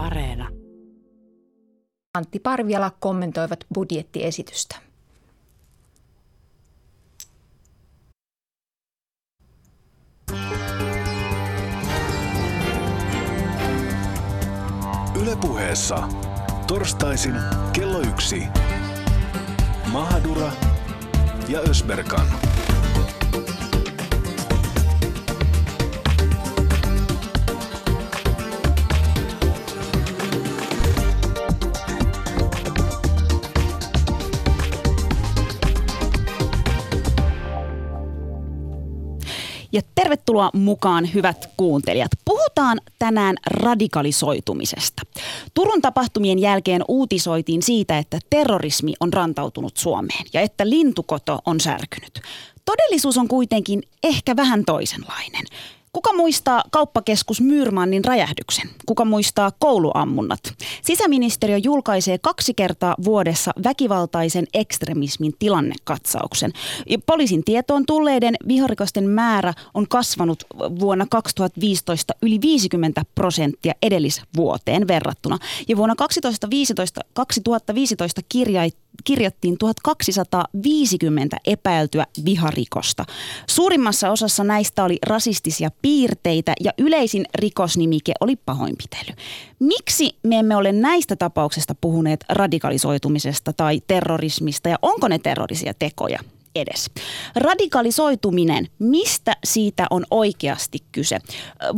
Areena. Antti Parviala kommentoivat budjettiesitystä. Ylepuheessa torstaisin kello yksi. Mahadura ja Ösberkan. Tervetuloa mukaan hyvät kuuntelijat. Puhutaan tänään radikalisoitumisesta. Turun tapahtumien jälkeen uutisoitiin siitä, että terrorismi on rantautunut Suomeen ja että lintukoto on särkynyt. Todellisuus on kuitenkin ehkä vähän toisenlainen. Kuka muistaa kauppakeskus Myyrmannin räjähdyksen? Kuka muistaa kouluammunnat? Sisäministeriö julkaisee kaksi kertaa vuodessa väkivaltaisen ekstremismin tilannekatsauksen. Poliisin tietoon tulleiden viharikosten määrä on kasvanut vuonna 2015 yli 50 prosenttia edellisvuoteen verrattuna. Ja vuonna 2015, 2015 kirjait kirjattiin 1250 epäiltyä viharikosta. Suurimmassa osassa näistä oli rasistisia piirteitä ja yleisin rikosnimike oli pahoinpitely. Miksi me emme ole näistä tapauksista puhuneet radikalisoitumisesta tai terrorismista ja onko ne terrorisia tekoja? Edes. Radikalisoituminen, mistä siitä on oikeasti kyse?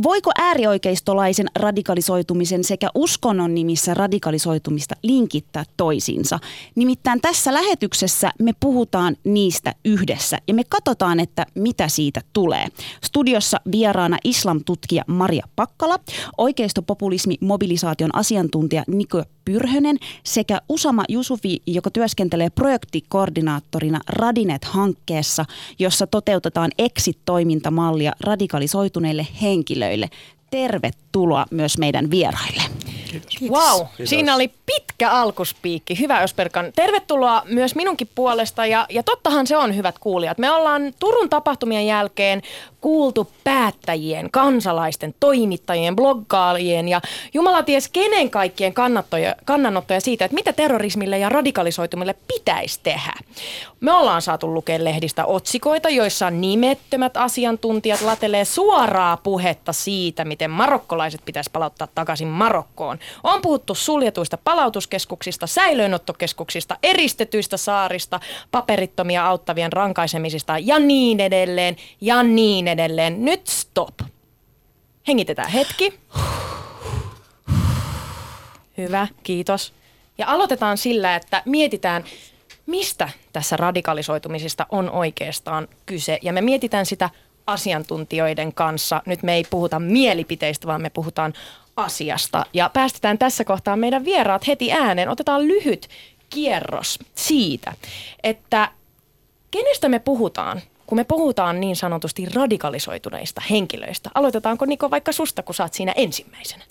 Voiko äärioikeistolaisen radikalisoitumisen sekä uskonnon nimissä radikalisoitumista linkittää toisiinsa? Nimittäin tässä lähetyksessä me puhutaan niistä yhdessä ja me katsotaan, että mitä siitä tulee. Studiossa vieraana islamtutkija Maria Pakkala, oikeistopopulismi mobilisaation asiantuntija Niko Pyrhönen sekä Usama Jusufi, joka työskentelee projektikoordinaattorina Radinet-hankkeessa, jossa toteutetaan exit-toimintamallia radikalisoituneille henkilöille. Tervetuloa myös meidän vieraille. Kiitos. Wow, Kiitos. siinä oli pitkä alkuspiikki. Hyvä Ösperkan. Tervetuloa myös minunkin puolesta ja, ja tottahan se on hyvät kuulijat. Me ollaan Turun tapahtumien jälkeen kuultu päättäjien, kansalaisten, toimittajien, bloggaajien ja Jumala ties kenen kaikkien kannanottoja siitä, että mitä terrorismille ja radikalisoitumille pitäisi tehdä. Me ollaan saatu lukea lehdistä otsikoita, joissa nimettömät asiantuntijat latelee suoraa puhetta siitä, miten marokkolaiset pitäisi palauttaa takaisin Marokkoon. On puhuttu suljetuista palautuskeskuksista, säilöönottokeskuksista, eristetyistä saarista, paperittomia auttavien rankaisemisista ja niin edelleen ja niin edelleen. Nyt stop. Hengitetään hetki. Hyvä, kiitos. Ja aloitetaan sillä, että mietitään, mistä tässä radikalisoitumisesta on oikeastaan kyse. Ja me mietitään sitä asiantuntijoiden kanssa. Nyt me ei puhuta mielipiteistä, vaan me puhutaan asiasta. Ja päästetään tässä kohtaa meidän vieraat heti ääneen. Otetaan lyhyt kierros siitä, että kenestä me puhutaan, kun me puhutaan niin sanotusti radikalisoituneista henkilöistä. Aloitetaanko Niko vaikka susta, kun saat siinä ensimmäisenä?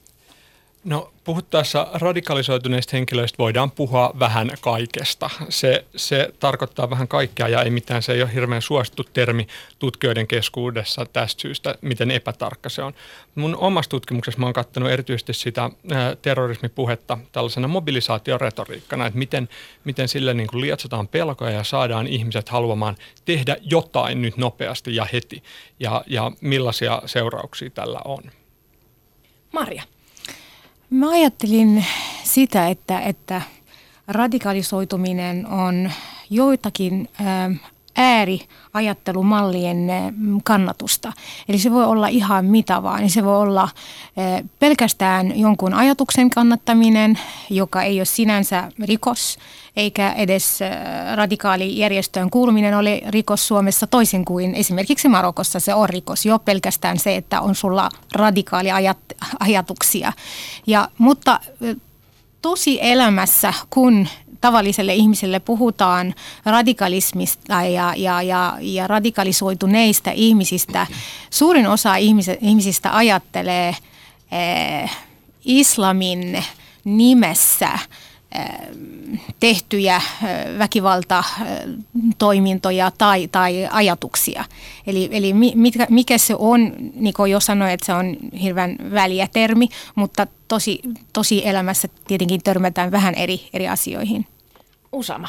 No puhuttaessa radikalisoituneista henkilöistä voidaan puhua vähän kaikesta. Se, se tarkoittaa vähän kaikkea ja ei mitään, se ei ole hirveän suosittu termi tutkijoiden keskuudessa tästä syystä, miten epätarkka se on. Mun omassa tutkimuksessa mä oon katsonut erityisesti sitä ää, terrorismipuhetta tällaisena mobilisaatioretoriikkana, että miten, miten sille niin lietsotaan pelkoja ja saadaan ihmiset haluamaan tehdä jotain nyt nopeasti ja heti ja, ja millaisia seurauksia tällä on. Maria. Mä ajattelin sitä, että, että radikalisoituminen on joitakin ääriajattelumallien kannatusta. Eli se voi olla ihan mitä vaan. Se voi olla pelkästään jonkun ajatuksen kannattaminen, joka ei ole sinänsä rikos, eikä edes radikaalijärjestöön kuuluminen ole rikos Suomessa toisin kuin esimerkiksi Marokossa se on rikos. Jo pelkästään se, että on sulla radikaali ajatuksia. Ja, mutta tosi elämässä, kun tavalliselle ihmiselle puhutaan radikalismista ja, ja, ja, ja radikalisoituneista ihmisistä, suurin osa ihmisistä ajattelee eh, islamin nimessä tehtyjä väkivaltatoimintoja tai, tai ajatuksia. Eli, eli mikä, mikä se on, niin kuin jo sanoin, että se on hirveän väliä termi, mutta tosi, tosi elämässä tietenkin törmätään vähän eri, eri asioihin. Usama.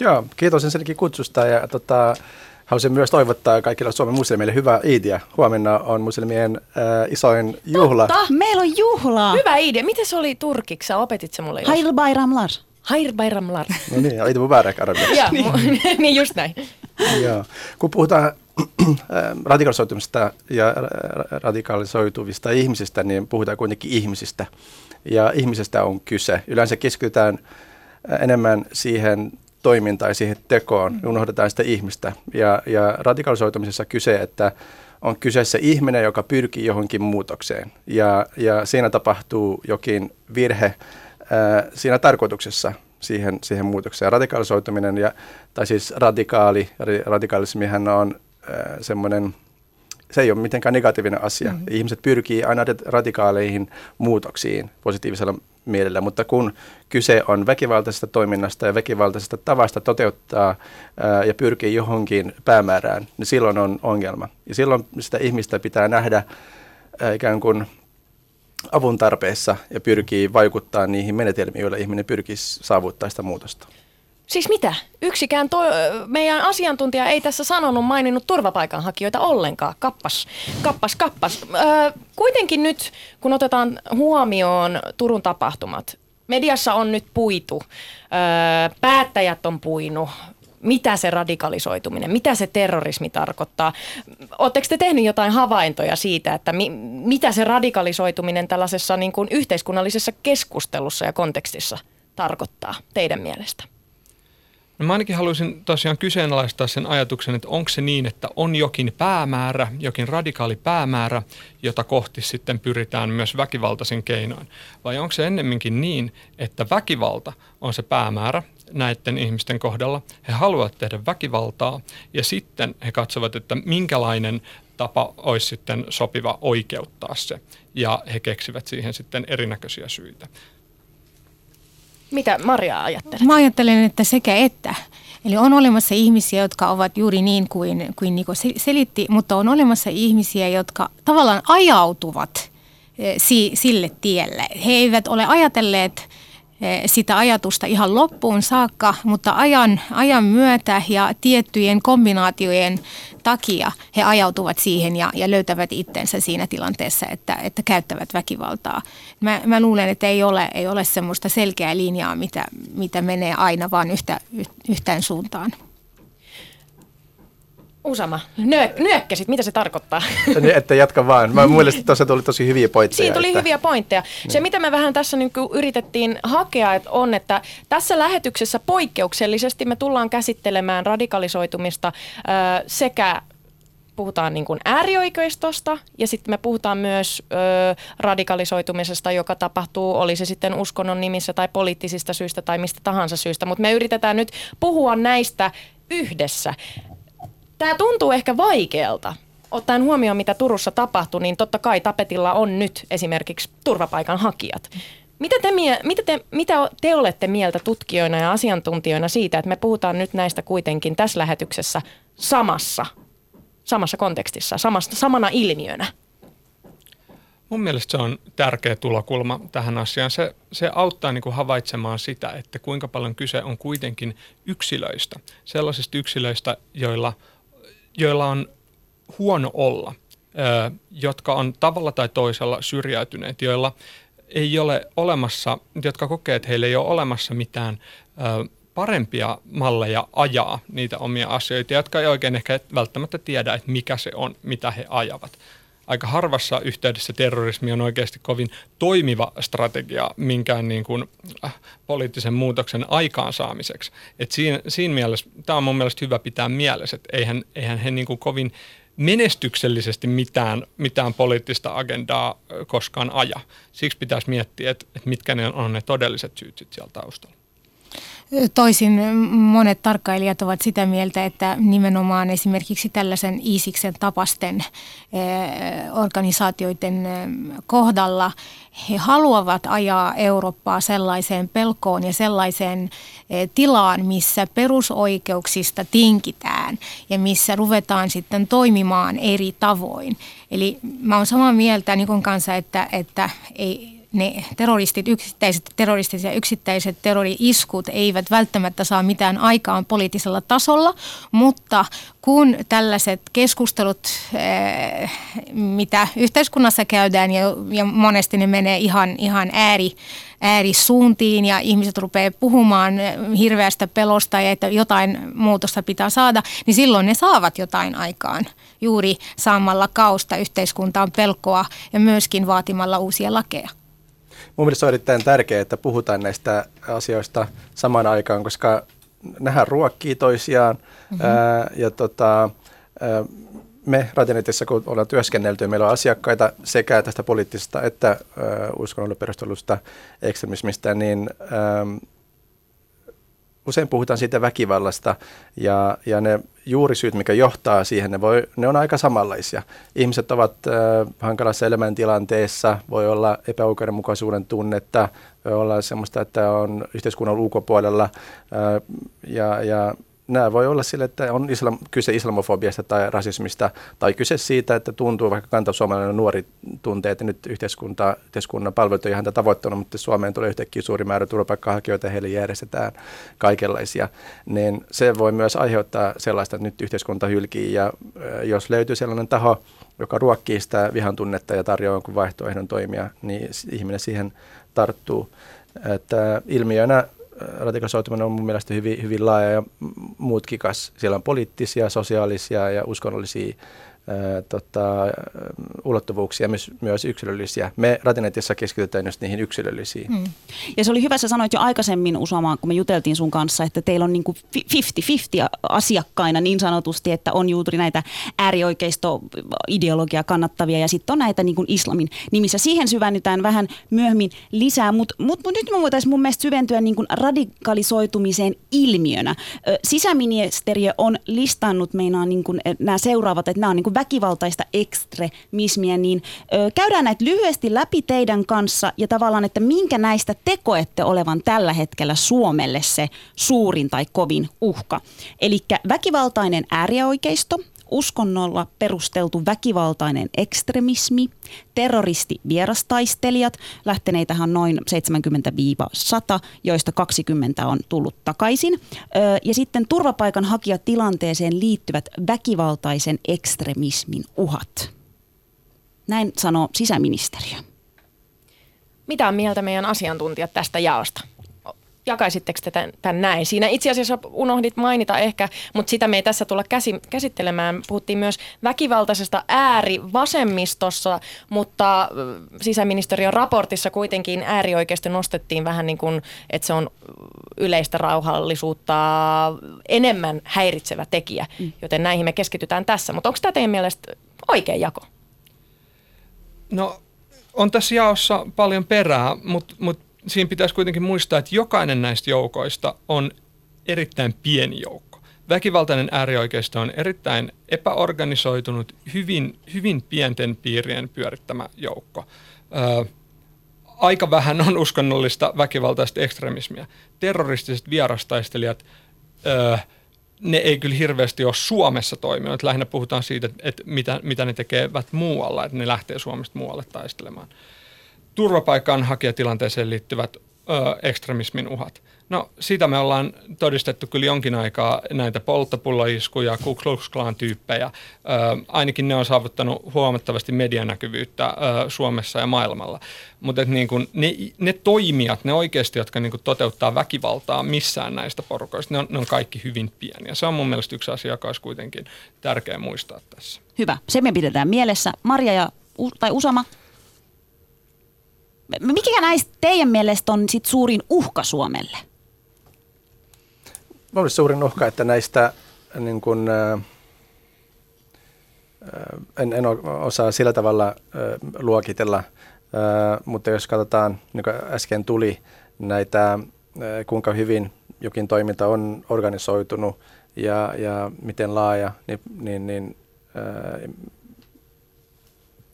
Joo, kiitos ensinnäkin kutsusta ja tota, haluaisin myös toivottaa kaikille Suomen muslimille hyvää iidiä. Huomenna on muslimien äh, isoin juhla. Totta, meillä on juhla. Hyvä idea. Miten se oli turkiksi? Sä opetit se mulle jos. Hail Bayramlar. Hair Bayramlar. No niin, Eid Mubarak arabiaksi. Joo, niin. niin just näin. Joo. Kun puhutaan radikalisoitumista ja radikalisoituvista ihmisistä, niin puhutaan kuitenkin ihmisistä. Ja ihmisestä on kyse. Yleensä keskitytään enemmän siihen toimintaan ja siihen tekoon, mm. unohdetaan sitä ihmistä. Ja, ja radikalisoitumisessa kyse, että on kyseessä ihminen, joka pyrkii johonkin muutokseen. Ja, ja siinä tapahtuu jokin virhe ää, siinä tarkoituksessa siihen, siihen muutokseen. Radikalisoituminen, ja, tai siis radikaali, radikaalismihan on semmoinen, se ei ole mitenkään negatiivinen asia. Mm-hmm. Ihmiset pyrkii aina radikaaleihin muutoksiin positiivisella mielellä, mutta kun kyse on väkivaltaisesta toiminnasta ja väkivaltaisesta tavasta toteuttaa ja pyrkii johonkin päämäärään, niin silloin on ongelma. Ja silloin sitä ihmistä pitää nähdä ää, ikään kuin avun tarpeessa ja pyrkii vaikuttaa niihin menetelmiin, joilla ihminen pyrkii saavuttaa sitä muutosta. Siis mitä? Yksikään to- meidän asiantuntija ei tässä sanonut, maininnut turvapaikanhakijoita ollenkaan. Kappas, kappas, kappas. Öö, kuitenkin nyt, kun otetaan huomioon Turun tapahtumat, mediassa on nyt puitu, öö, päättäjät on puinut, mitä se radikalisoituminen, mitä se terrorismi tarkoittaa. Oletteko te tehnyt jotain havaintoja siitä, että mi- mitä se radikalisoituminen tällaisessa niin kuin yhteiskunnallisessa keskustelussa ja kontekstissa tarkoittaa teidän mielestä? No mä ainakin haluaisin tosiaan kyseenalaistaa sen ajatuksen, että onko se niin, että on jokin päämäärä, jokin radikaali päämäärä, jota kohti sitten pyritään myös väkivaltaisin keinoin. Vai onko se ennemminkin niin, että väkivalta on se päämäärä näiden ihmisten kohdalla. He haluavat tehdä väkivaltaa ja sitten he katsovat, että minkälainen tapa olisi sitten sopiva oikeuttaa se. Ja he keksivät siihen sitten erinäköisiä syitä. Mitä Maria ajattelee? Mä ajattelen, että sekä että. Eli on olemassa ihmisiä, jotka ovat juuri niin kuin, kuin Niko selitti, mutta on olemassa ihmisiä, jotka tavallaan ajautuvat eh, sille tielle. He eivät ole ajatelleet sitä ajatusta ihan loppuun saakka, mutta ajan, ajan myötä ja tiettyjen kombinaatiojen takia he ajautuvat siihen ja, ja löytävät itsensä siinä tilanteessa, että, että käyttävät väkivaltaa. Mä, mä luulen, että ei ole, ei ole semmoista selkeää linjaa, mitä, mitä menee aina vaan yhtä, yhtään suuntaan. Usama, Nyö, nyökkäsit, mitä se tarkoittaa? Niin, että jatka vaan. Mä mielestäni tuossa tuli tosi hyviä pointteja. Siinä tuli että... hyviä pointteja. Niin. Se, mitä me vähän tässä niin yritettiin hakea, että on, että tässä lähetyksessä poikkeuksellisesti me tullaan käsittelemään radikalisoitumista äh, sekä puhutaan niin kuin äärioikeistosta ja sitten me puhutaan myös ö, radikalisoitumisesta, joka tapahtuu, oli se sitten uskonnon nimissä tai poliittisista syistä tai mistä tahansa syystä. Mutta me yritetään nyt puhua näistä yhdessä. Tämä tuntuu ehkä vaikealta. Ottaen huomioon, mitä Turussa tapahtui, niin totta kai tapetilla on nyt esimerkiksi turvapaikanhakijat. Mitä te, mitä, te, mitä te olette mieltä tutkijoina ja asiantuntijoina siitä, että me puhutaan nyt näistä kuitenkin tässä lähetyksessä samassa, samassa kontekstissa, samasta, samana ilmiönä? Mun mielestä se on tärkeä tulokulma tähän asiaan. Se, se auttaa niin kuin havaitsemaan sitä, että kuinka paljon kyse on kuitenkin yksilöistä. Sellaisista yksilöistä, joilla – joilla on huono olla, jotka on tavalla tai toisella syrjäytyneet, joilla ei ole olemassa, jotka kokee, että heillä ei ole olemassa mitään parempia malleja ajaa niitä omia asioita, jotka ei oikein ehkä välttämättä tiedä, että mikä se on, mitä he ajavat. Aika harvassa yhteydessä terrorismi on oikeasti kovin toimiva strategia minkään niin kuin, äh, poliittisen muutoksen aikaansaamiseksi. Et siinä, siinä mielessä, tämä on mun mielestä hyvä pitää mielessä, että eihän, eihän he niin kuin kovin menestyksellisesti mitään, mitään poliittista agendaa koskaan aja. Siksi pitäisi miettiä, että, että mitkä ne on ne todelliset syyt siellä taustalla. Toisin monet tarkkailijat ovat sitä mieltä, että nimenomaan esimerkiksi tällaisen Iisiksen tapasten eh, organisaatioiden eh, kohdalla he haluavat ajaa Eurooppaa sellaiseen pelkoon ja sellaiseen eh, tilaan, missä perusoikeuksista tinkitään ja missä ruvetaan sitten toimimaan eri tavoin. Eli mä olen samaa mieltä Nikon kanssa, että, että ei, ne terroristit, yksittäiset terroristit ja yksittäiset terrori-iskut eivät välttämättä saa mitään aikaan poliittisella tasolla, mutta kun tällaiset keskustelut, eh, mitä yhteiskunnassa käydään ja, monesti ne menee ihan, ihan ääri, äärisuuntiin ja ihmiset rupeaa puhumaan hirveästä pelosta ja että jotain muutosta pitää saada, niin silloin ne saavat jotain aikaan juuri saamalla kausta yhteiskuntaan pelkoa ja myöskin vaatimalla uusia lakeja. Mun mielestä on erittäin tärkeää, että puhutaan näistä asioista samaan aikaan, koska nähdään ruokkii toisiaan mm-hmm. ää, ja tota, ää, me Ratinetissa, kun ollaan työskennelty, meillä on asiakkaita sekä tästä poliittisesta että uskonnolle perustelusta ekstremismistä, niin ää, usein puhutaan siitä väkivallasta ja, ja ne juurisyyt, mikä johtaa siihen, ne, voi, ne on aika samanlaisia. Ihmiset ovat äh, hankalassa elämäntilanteessa, voi olla epäoikeudenmukaisuuden tunnetta, voi olla sellaista, että on yhteiskunnan ulkopuolella äh, ja, ja nämä voi olla sille, että on islam, kyse islamofobiasta tai rasismista, tai kyse siitä, että tuntuu vaikka kantasuomalainen nuori tuntee, että nyt yhteiskunta, yhteiskunnan palvelut on ihan tavoittanut, mutta Suomeen tulee yhtäkkiä suuri määrä turvapaikkahakijoita heille järjestetään kaikenlaisia. Niin se voi myös aiheuttaa sellaista, että nyt yhteiskunta hylkii, ja jos löytyy sellainen taho, joka ruokkii sitä vihan tunnetta ja tarjoaa jonkun vaihtoehdon toimia, niin ihminen siihen tarttuu. Että ilmiönä radikalisoituminen on mun mielestä hyvin, hyvin laaja ja muutkikas. Siellä on poliittisia, sosiaalisia ja uskonnollisia tota, ulottuvuuksia, myös, myös yksilöllisiä. Me Ratinetissa keskitytään just niihin yksilöllisiin. Mm. Ja se oli hyvä, sä sanoit jo aikaisemmin Usama, kun me juteltiin sun kanssa, että teillä on niin kuin 50-50 asiakkaina niin sanotusti, että on juuri näitä äärioikeisto-ideologia kannattavia ja sitten on näitä niin islamin nimissä. Siihen syvennytään vähän myöhemmin lisää, mutta mut, mut nyt me voitaisiin mun mielestä syventyä niin kuin radikalisoitumiseen ilmiönä. Sisäministeriö on listannut meinaan niin kuin nämä seuraavat, että nämä on niin kuin väkivaltaista ekstremismiä, niin ö, käydään näitä lyhyesti läpi teidän kanssa ja tavallaan, että minkä näistä te koette olevan tällä hetkellä Suomelle se suurin tai kovin uhka. Eli väkivaltainen äärioikeisto, uskonnolla perusteltu väkivaltainen ekstremismi, terroristi vierastaistelijat, lähteneitähän noin 70-100, joista 20 on tullut takaisin. Ja sitten turvapaikanhakijatilanteeseen liittyvät väkivaltaisen ekstremismin uhat. Näin sanoo sisäministeriö. Mitä on mieltä meidän asiantuntijat tästä jaosta? Jakaisitteko te tämän, tämän näin? Siinä itse asiassa unohdit mainita ehkä, mutta sitä me ei tässä tulla käsi, käsittelemään. Puhuttiin myös väkivaltaisesta äärivasemmistossa, mutta sisäministeriön raportissa kuitenkin äärioikeisto nostettiin vähän niin kuin, että se on yleistä rauhallisuutta enemmän häiritsevä tekijä, mm. joten näihin me keskitytään tässä. Mutta onko tämä teidän mielestä oikea jako? No on tässä jaossa paljon perää, mutta mut siinä pitäisi kuitenkin muistaa, että jokainen näistä joukoista on erittäin pieni joukko. Väkivaltainen äärioikeisto on erittäin epäorganisoitunut, hyvin, hyvin pienten piirien pyörittämä joukko. Ö, aika vähän on uskonnollista väkivaltaista ekstremismiä. Terroristiset vierastaistelijat, ö, ne ei kyllä hirveästi ole Suomessa toiminut. Lähinnä puhutaan siitä, että mitä, mitä ne tekevät muualla, että ne lähtee Suomesta muualle taistelemaan turvapaikanhakijatilanteeseen liittyvät ö, ekstremismin uhat. No sitä me ollaan todistettu kyllä jonkin aikaa näitä polttopulloiskuja, Ku Klux Klan tyyppejä. Ö, ainakin ne on saavuttanut huomattavasti medianäkyvyyttä ö, Suomessa ja maailmalla. Mutta niin ne, ne toimijat, ne oikeasti, jotka niin toteuttaa väkivaltaa missään näistä porukoista, ne on, ne on kaikki hyvin pieniä. Se on mun mielestä yksi asia, joka olisi kuitenkin tärkeä muistaa tässä. Hyvä. Se me pidetään mielessä. Maria ja, tai Usama, mikä näistä teidän mielestä on sit suurin uhka Suomelle? Olisi suurin uhka, että näistä niin kun, en, en osaa sillä tavalla luokitella, mutta jos katsotaan, niin kuin äsken tuli, näitä, kuinka hyvin jokin toiminta on organisoitunut ja, ja miten laaja, niin, niin, niin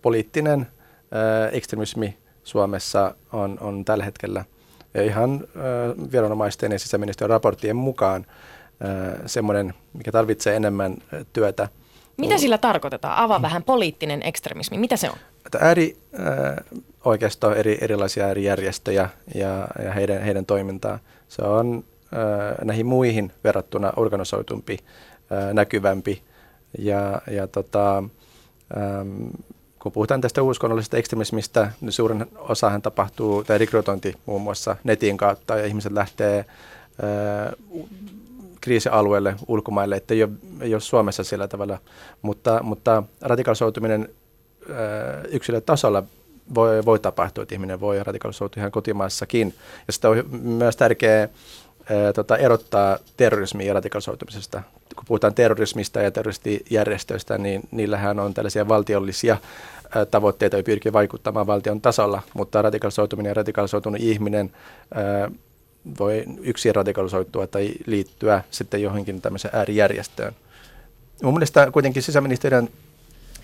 poliittinen ekstremismi Suomessa on, on tällä hetkellä ja ihan ää, viranomaisten ja sisäministeriön raporttien mukaan semmoinen, mikä tarvitsee enemmän työtä. Mitä sillä tarkoitetaan? Avaa vähän poliittinen ekstremismi. Mitä se on? Ääri, oikeisto, eri, erilaisia äärijärjestöjä ja, ja heidän, heidän toimintaa. Se on äh, näihin muihin verrattuna organisoitumpi, äh, näkyvämpi ja, ja tota, ähm, kun puhutaan tästä uskonnollisesta ekstremismistä, niin suurin osahan tapahtuu, tai rekrytointi muun muassa netin kautta, ja ihmiset lähtee äh, kriisialueelle ulkomaille, että ei ole, ei ole Suomessa sillä tavalla, mutta, mutta radikalisoituminen äh, yksilötasolla voi, voi tapahtua, että ihminen voi radikalisoitua ihan kotimaassakin. Ja sitä on myös tärkeää tota, erottaa terrorismi ja radikalisoitumisesta. Kun puhutaan terrorismista ja terroristijärjestöistä, niin niillähän on tällaisia valtiollisia tavoitteita, joita pyrkii vaikuttamaan valtion tasolla, mutta radikalisoituminen ja radikalisoitunut ihminen voi yksin radikalisoitua tai liittyä sitten johonkin tämmöiseen äärijärjestöön. Mun mielestä kuitenkin sisäministeriön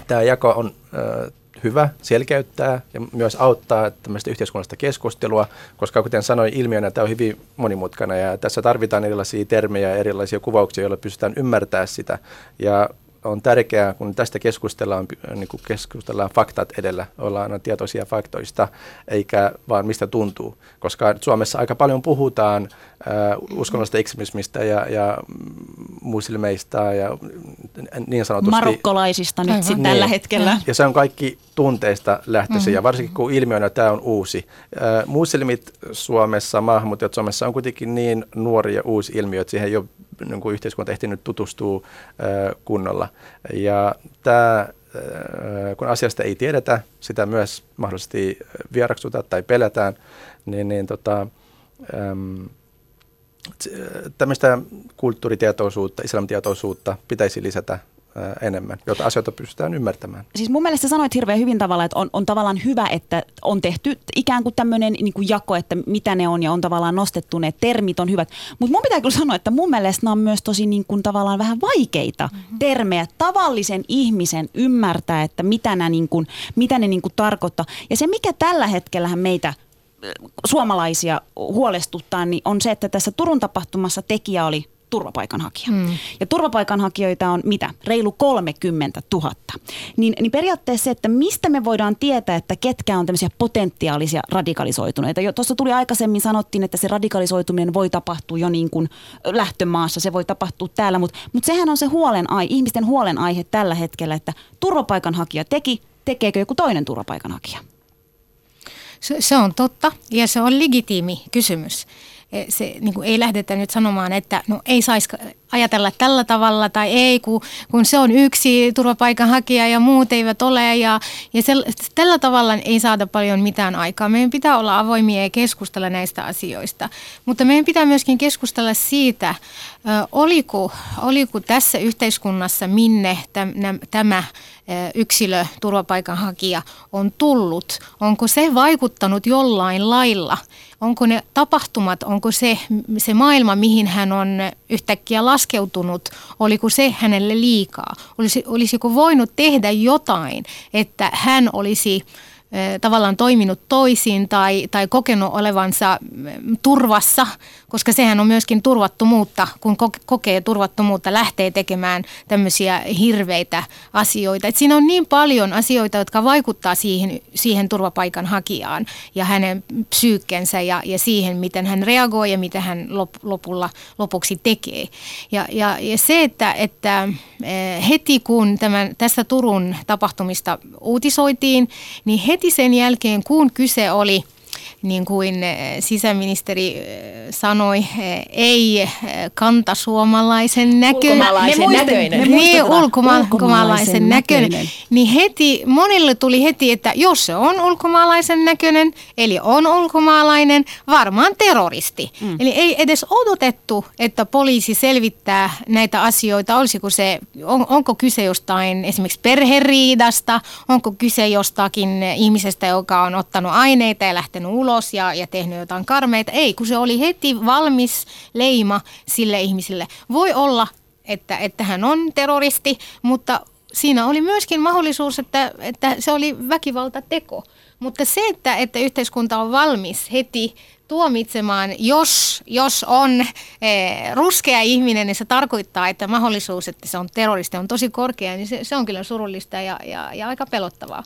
tämä jako on äh, hyvä, selkeyttää ja myös auttaa tämmöistä yhteiskunnallista keskustelua, koska kuten sanoin, ilmiönä tämä on hyvin monimutkainen ja tässä tarvitaan erilaisia termejä ja erilaisia kuvauksia, joilla pystytään ymmärtämään sitä. Ja on tärkeää, kun tästä keskustellaan, niin kuin keskustellaan faktat edellä, ollaan tietoisia faktoista, eikä vaan mistä tuntuu. Koska Suomessa aika paljon puhutaan äh, uskonnollisesta ekstremismistä ja, ja muslimeista ja niin sanotusti... Marokkolaisista nyt sitten tällä niin. hetkellä. Ja se on kaikki tunteista lähtöisin, mm-hmm. ja varsinkin kun ilmiönä tämä on uusi. Äh, muslimit Suomessa, maahanmuuttajat Suomessa on kuitenkin niin nuori ja uusi ilmiö, että siihen ei ole niin kuin yhteiskunta ehtinyt tutustua äh, kunnolla. Ja tämä, äh, kun asiasta ei tiedetä, sitä myös mahdollisesti vieraksuta tai pelätään, niin, niin tota, äm, tämmöistä kulttuuritietoisuutta, islamitietoisuutta pitäisi lisätä enemmän, jotta asioita pystytään ymmärtämään. Siis mun mielestä sanoit hirveän hyvin tavalla, että on, on tavallaan hyvä, että on tehty ikään kuin tämmöinen niin kuin jako, että mitä ne on ja on tavallaan nostettu ne termit on hyvät. Mutta mun pitää kyllä sanoa, että mun mielestä nämä on myös tosi niin kuin tavallaan vähän vaikeita mm-hmm. termejä. Tavallisen ihmisen ymmärtää, että mitä, nämä niin kuin, mitä ne niin kuin tarkoittaa. Ja se mikä tällä hetkellä meitä suomalaisia huolestuttaa, niin on se, että tässä Turun tapahtumassa tekijä oli turvapaikanhakija. Hmm. Ja turvapaikanhakijoita on mitä? Reilu 30 000. Niin, niin periaatteessa se, että mistä me voidaan tietää, että ketkä on tämmöisiä potentiaalisia radikalisoituneita. Jo tuossa tuli aikaisemmin sanottiin, että se radikalisoituminen voi tapahtua jo niin kuin lähtömaassa, se voi tapahtua täällä, mutta, mutta sehän on se huolenaihe, ihmisten huolenaihe tällä hetkellä, että turvapaikanhakija teki, tekeekö joku toinen turvapaikanhakija? Se, se on totta ja se on legitiimi kysymys. Se niin kuin ei lähdetä nyt sanomaan, että no ei saisi ajatella tällä tavalla tai ei, kun, kun se on yksi turvapaikanhakija ja muut eivät ole ja, ja sel, tällä tavalla ei saada paljon mitään aikaa. Meidän pitää olla avoimia ja keskustella näistä asioista, mutta meidän pitää myöskin keskustella siitä, oliko, oliko tässä yhteiskunnassa, minne tämä yksilö, turvapaikanhakija on tullut, onko se vaikuttanut jollain lailla, onko ne tapahtumat, onko se, se maailma, mihin hän on yhtäkkiä laskeutunut, oliko se hänelle liikaa, Olisi, olisiko voinut tehdä jotain, että hän olisi tavallaan toiminut toisin tai, tai kokenut olevansa turvassa, koska sehän on myöskin turvattomuutta, kun kokee turvattomuutta, lähtee tekemään tämmöisiä hirveitä asioita. Et siinä on niin paljon asioita, jotka vaikuttaa siihen, siihen turvapaikan hakijaan ja hänen psyykkensä ja, ja siihen, miten hän reagoi ja mitä hän lop, lopulla, lopuksi tekee. Ja, ja, ja se, että, että heti kun tämän, tästä Turun tapahtumista uutisoitiin, niin heti heti sen jälkeen, kun kyse oli niin kuin eh, sisäministeri eh, sanoi, eh, ei kantasuomalaisen näköinen. Ulkomaalaisen näköinen. Niin, ulkoma- ulkomaalaisen näköinen. näköinen. Niin heti, monille tuli heti, että jos se on ulkomaalaisen näköinen, eli on ulkomaalainen, varmaan terroristi. Mm. Eli ei edes odotettu, että poliisi selvittää näitä asioita. Olisiko se, on, onko kyse jostain esimerkiksi perheriidasta, onko kyse jostakin ihmisestä, joka on ottanut aineita ja lähtenyt ulos ja, ja tehnyt jotain karmeita. Ei, kun se oli heti valmis leima sille ihmiselle. Voi olla, että, että hän on terroristi, mutta siinä oli myöskin mahdollisuus, että, että se oli väkivaltateko. Mutta se, että, että yhteiskunta on valmis heti tuomitsemaan, jos, jos on eh, ruskea ihminen, niin se tarkoittaa, että mahdollisuus, että se on terroristi, on tosi korkea, niin se, se on kyllä surullista ja, ja, ja aika pelottavaa.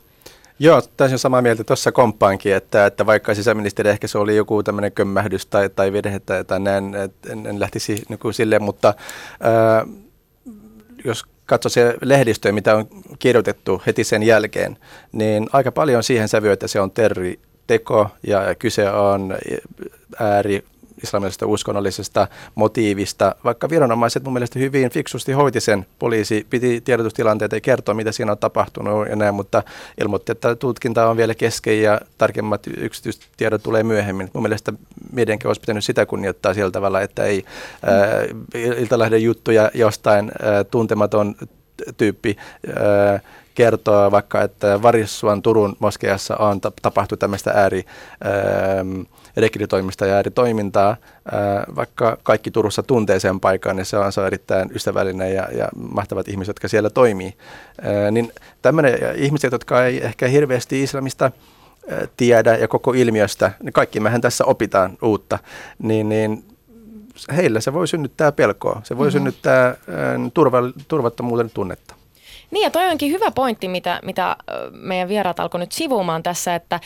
Joo, täysin samaa mieltä tuossa komppaankin, että, että vaikka sisäministeri ehkä se oli joku tämmöinen kömmähdys tai, tai virhe tai, tai näin, en, en lähtisi niin silleen, mutta ää, jos katsoo se lehdistö, mitä on kirjoitettu heti sen jälkeen, niin aika paljon siihen sävyy, että se on terri, teko ja kyse on ääri islamilaisesta uskonnollisesta motiivista, vaikka viranomaiset mun mielestä hyvin fiksusti hoiti sen. Poliisi piti tiedotustilanteita ja kertoa, mitä siinä on tapahtunut ja näin, mutta ilmoitti, että tutkinta on vielä kesken ja tarkemmat yksityistiedot tulee myöhemmin. Mun mielestä mediankin olisi pitänyt sitä kunnioittaa sillä tavalla, että ei äh, Iltalahden juttuja jostain äh, tuntematon tyyppi äh, kertoo vaikka, että Varissuan Turun moskeassa on tapahtunut tämmöistä ääri ähm, rekrytoimista ja ääritoimintaa, äh, vaikka kaikki Turussa tuntee sen paikan, niin se on, se on erittäin ystävällinen ja, ja mahtavat ihmiset, jotka siellä toimii. Niin tämmöinen ihmiset, jotka ei ehkä hirveästi islamista tiedä ja koko ilmiöstä, niin kaikki mehän tässä opitaan uutta, niin, niin heillä se voi synnyttää pelkoa, se voi mm-hmm. synnyttää turva, turvattomuuden tunnetta. Niin ja toi onkin hyvä pointti, mitä, mitä meidän vieraat alkoi nyt sivuumaan tässä, että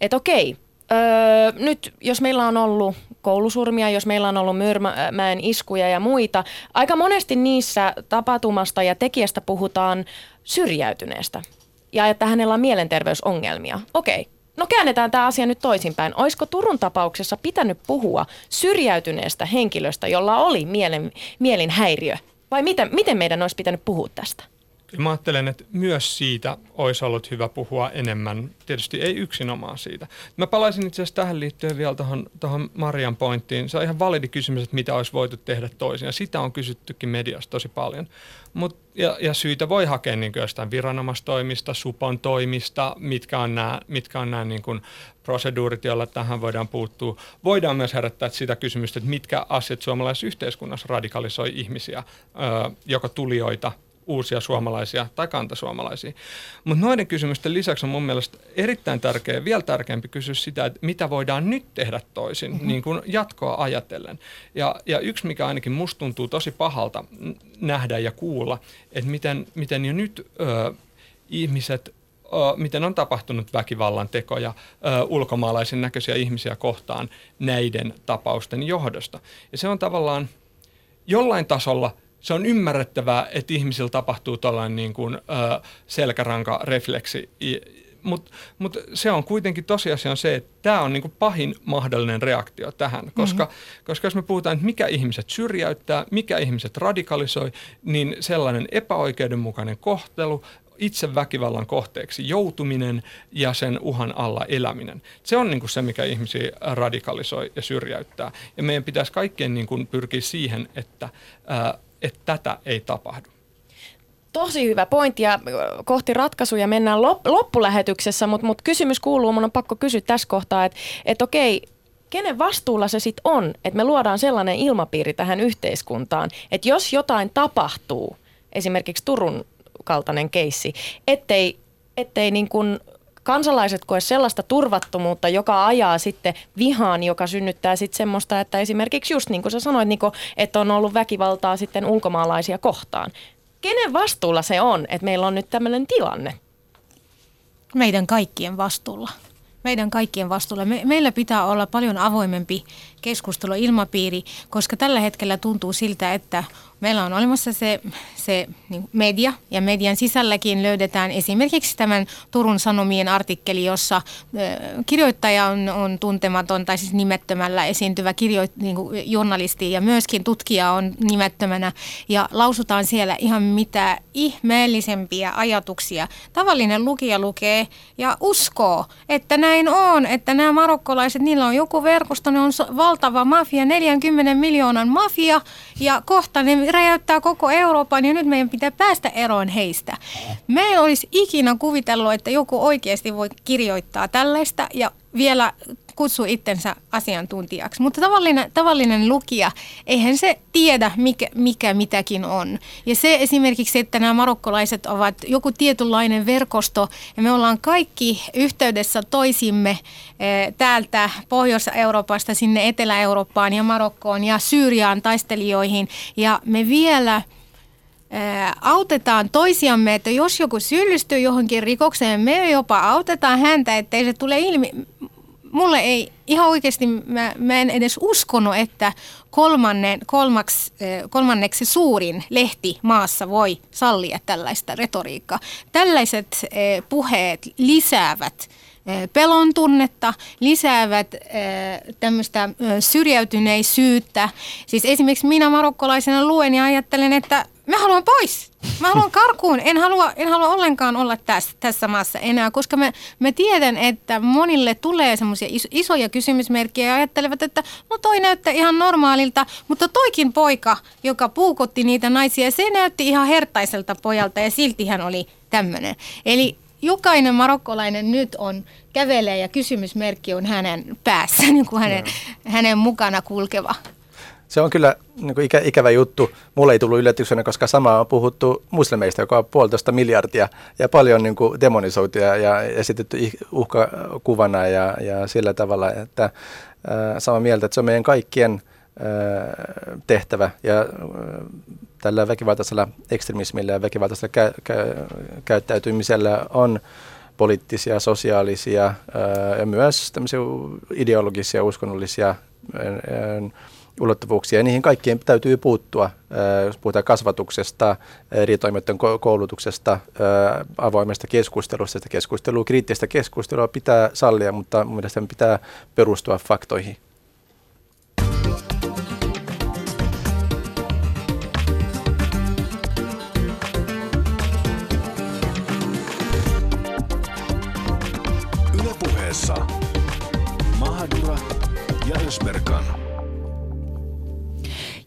et okei, Öö, nyt jos meillä on ollut koulusurmia, jos meillä on ollut Myrmäen iskuja ja muita, aika monesti niissä tapahtumasta ja tekijästä puhutaan syrjäytyneestä ja että hänellä on mielenterveysongelmia. Okei, no käännetään tämä asia nyt toisinpäin. Olisiko Turun tapauksessa pitänyt puhua syrjäytyneestä henkilöstä, jolla oli mielen, mielinhäiriö? Vai miten, miten meidän olisi pitänyt puhua tästä? Kyllä mä ajattelen, että myös siitä olisi ollut hyvä puhua enemmän. Tietysti ei yksinomaan siitä. Mä palaisin itse asiassa tähän liittyen vielä tuohon, tuohon Marian pointtiin. Se on ihan validi kysymys, että mitä olisi voitu tehdä toisin. Ja sitä on kysyttykin mediassa tosi paljon. Mut, ja, ja syitä voi hakea niin jostain viranomaistoimista, supon toimista, mitkä on nämä, mitkä on nämä niin kuin proseduurit, joilla tähän voidaan puuttua. Voidaan myös herättää sitä kysymystä, että mitkä asiat suomalaisessa yhteiskunnassa radikalisoi ihmisiä, ö, joko tulijoita uusia suomalaisia tai kantasuomalaisia. Mutta noiden kysymysten lisäksi on mun mielestä erittäin tärkeä, vielä tärkeämpi kysyä sitä, että mitä voidaan nyt tehdä toisin, mm-hmm. niin kuin jatkoa ajatellen. Ja, ja yksi, mikä ainakin musta tuntuu tosi pahalta nähdä ja kuulla, että miten, miten jo nyt ö, ihmiset miten on tapahtunut väkivallan tekoja ö, ulkomaalaisen näköisiä ihmisiä kohtaan näiden tapausten johdosta. Ja se on tavallaan jollain tasolla – se on ymmärrettävää, että ihmisillä tapahtuu tällainen niin kuin, ö, selkäranka-refleksi, mutta mut se on kuitenkin tosiasia on se, että tämä on niin kuin pahin mahdollinen reaktio tähän, koska, mm-hmm. koska jos me puhutaan, että mikä ihmiset syrjäyttää, mikä ihmiset radikalisoi, niin sellainen epäoikeudenmukainen kohtelu, itse väkivallan kohteeksi joutuminen ja sen uhan alla eläminen. Se on niin kuin se, mikä ihmisiä radikalisoi ja syrjäyttää. Ja meidän pitäisi kaikkien niin kuin pyrkiä siihen, että ää, että tätä ei tapahdu. Tosi hyvä pointti ja kohti ratkaisuja mennään loppulähetyksessä, mutta mut kysymys kuuluu, mun on pakko kysyä tässä kohtaa, että et okei, kenen vastuulla se sitten on, että me luodaan sellainen ilmapiiri tähän yhteiskuntaan, että jos jotain tapahtuu, esimerkiksi Turun kaltainen keissi, ettei, ettei niin kuin kansalaiset koe sellaista turvattomuutta, joka ajaa sitten vihaan, joka synnyttää sitten semmoista, että esimerkiksi just niin kuin sä sanoit, Niko, että on ollut väkivaltaa sitten ulkomaalaisia kohtaan. Kenen vastuulla se on, että meillä on nyt tämmöinen tilanne? Meidän kaikkien vastuulla. Meidän kaikkien vastuulla. Me, meillä pitää olla paljon avoimempi keskustelu ilmapiiri, koska tällä hetkellä tuntuu siltä, että meillä on olemassa se, se niin media ja median sisälläkin löydetään esimerkiksi tämän Turun Sanomien artikkeli, jossa kirjoittaja on, on tuntematon tai siis nimettömällä esiintyvä kirjo, niin kuin journalisti ja myöskin tutkija on nimettömänä ja lausutaan siellä ihan mitä ihmeellisempiä ajatuksia. Tavallinen lukija lukee ja uskoo, että näin on, että nämä marokkolaiset, niillä on joku verkosto, ne on valtava mafia, 40 miljoonan mafia ja kohta ne räjäyttää koko Euroopan ja nyt meidän pitää päästä eroon heistä. Me ei olisi ikinä kuvitellut, että joku oikeasti voi kirjoittaa tällaista ja vielä kutsuu itsensä asiantuntijaksi. Mutta tavallinen, tavallinen lukija, eihän se tiedä, mikä, mikä mitäkin on. Ja se esimerkiksi, että nämä marokkolaiset ovat joku tietynlainen verkosto, ja me ollaan kaikki yhteydessä toisimme eh, täältä Pohjois-Euroopasta sinne Etelä-Eurooppaan ja Marokkoon ja Syyriaan taistelijoihin, ja me vielä – autetaan toisiamme, että jos joku syyllistyy johonkin rikokseen, me jopa autetaan häntä, ettei se tule ilmi. Mulle ei ihan oikeasti, mä, mä en edes uskonut, että kolmannen, kolmaks, kolmanneksi suurin lehti maassa voi sallia tällaista retoriikkaa. Tällaiset puheet lisäävät pelon tunnetta, lisäävät tämmöistä syrjäytyneisyyttä. Siis esimerkiksi minä marokkolaisena luen ja ajattelen, että Mä haluan pois. Mä haluan karkuun. En halua, en halua ollenkaan olla tässä, tässä maassa enää, koska mä, mä tiedän, että monille tulee semmoisia iso, isoja kysymysmerkkejä ja ajattelevat, että no toi näyttää ihan normaalilta, mutta toikin poika, joka puukotti niitä naisia, se näytti ihan hertaiselta pojalta ja silti hän oli tämmöinen. Eli jokainen marokkolainen nyt on kävelee ja kysymysmerkki on hänen päässä, niin kuin hänen, hänen mukana kulkeva se on kyllä niin kuin ikä, ikävä juttu. Mulle ei tullut yllätyksenä, koska sama on puhuttu muslimeista, joka on puolitoista miljardia ja paljon niin kuin demonisoituja ja esitetty uhkakuvana ja, ja sillä tavalla, että äh, sama mieltä, että se on meidän kaikkien äh, tehtävä ja äh, tällä väkivaltaisella ekstremismillä ja väkivaltaisella kä- kä- käyttäytymisellä on poliittisia, sosiaalisia ja myös ideologisia, uskonnollisia ulottuvuuksia ja niihin kaikkien täytyy puuttua, jos puhutaan kasvatuksesta, eri toimijoiden koulutuksesta, avoimesta keskustelusta. Sitä keskustelua, kriittistä keskustelua pitää sallia, mutta mielestäni pitää perustua faktoihin. Ylepuheessa Mahadura ja Ösberkan.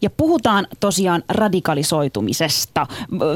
Ja puhutaan tosiaan radikalisoitumisesta.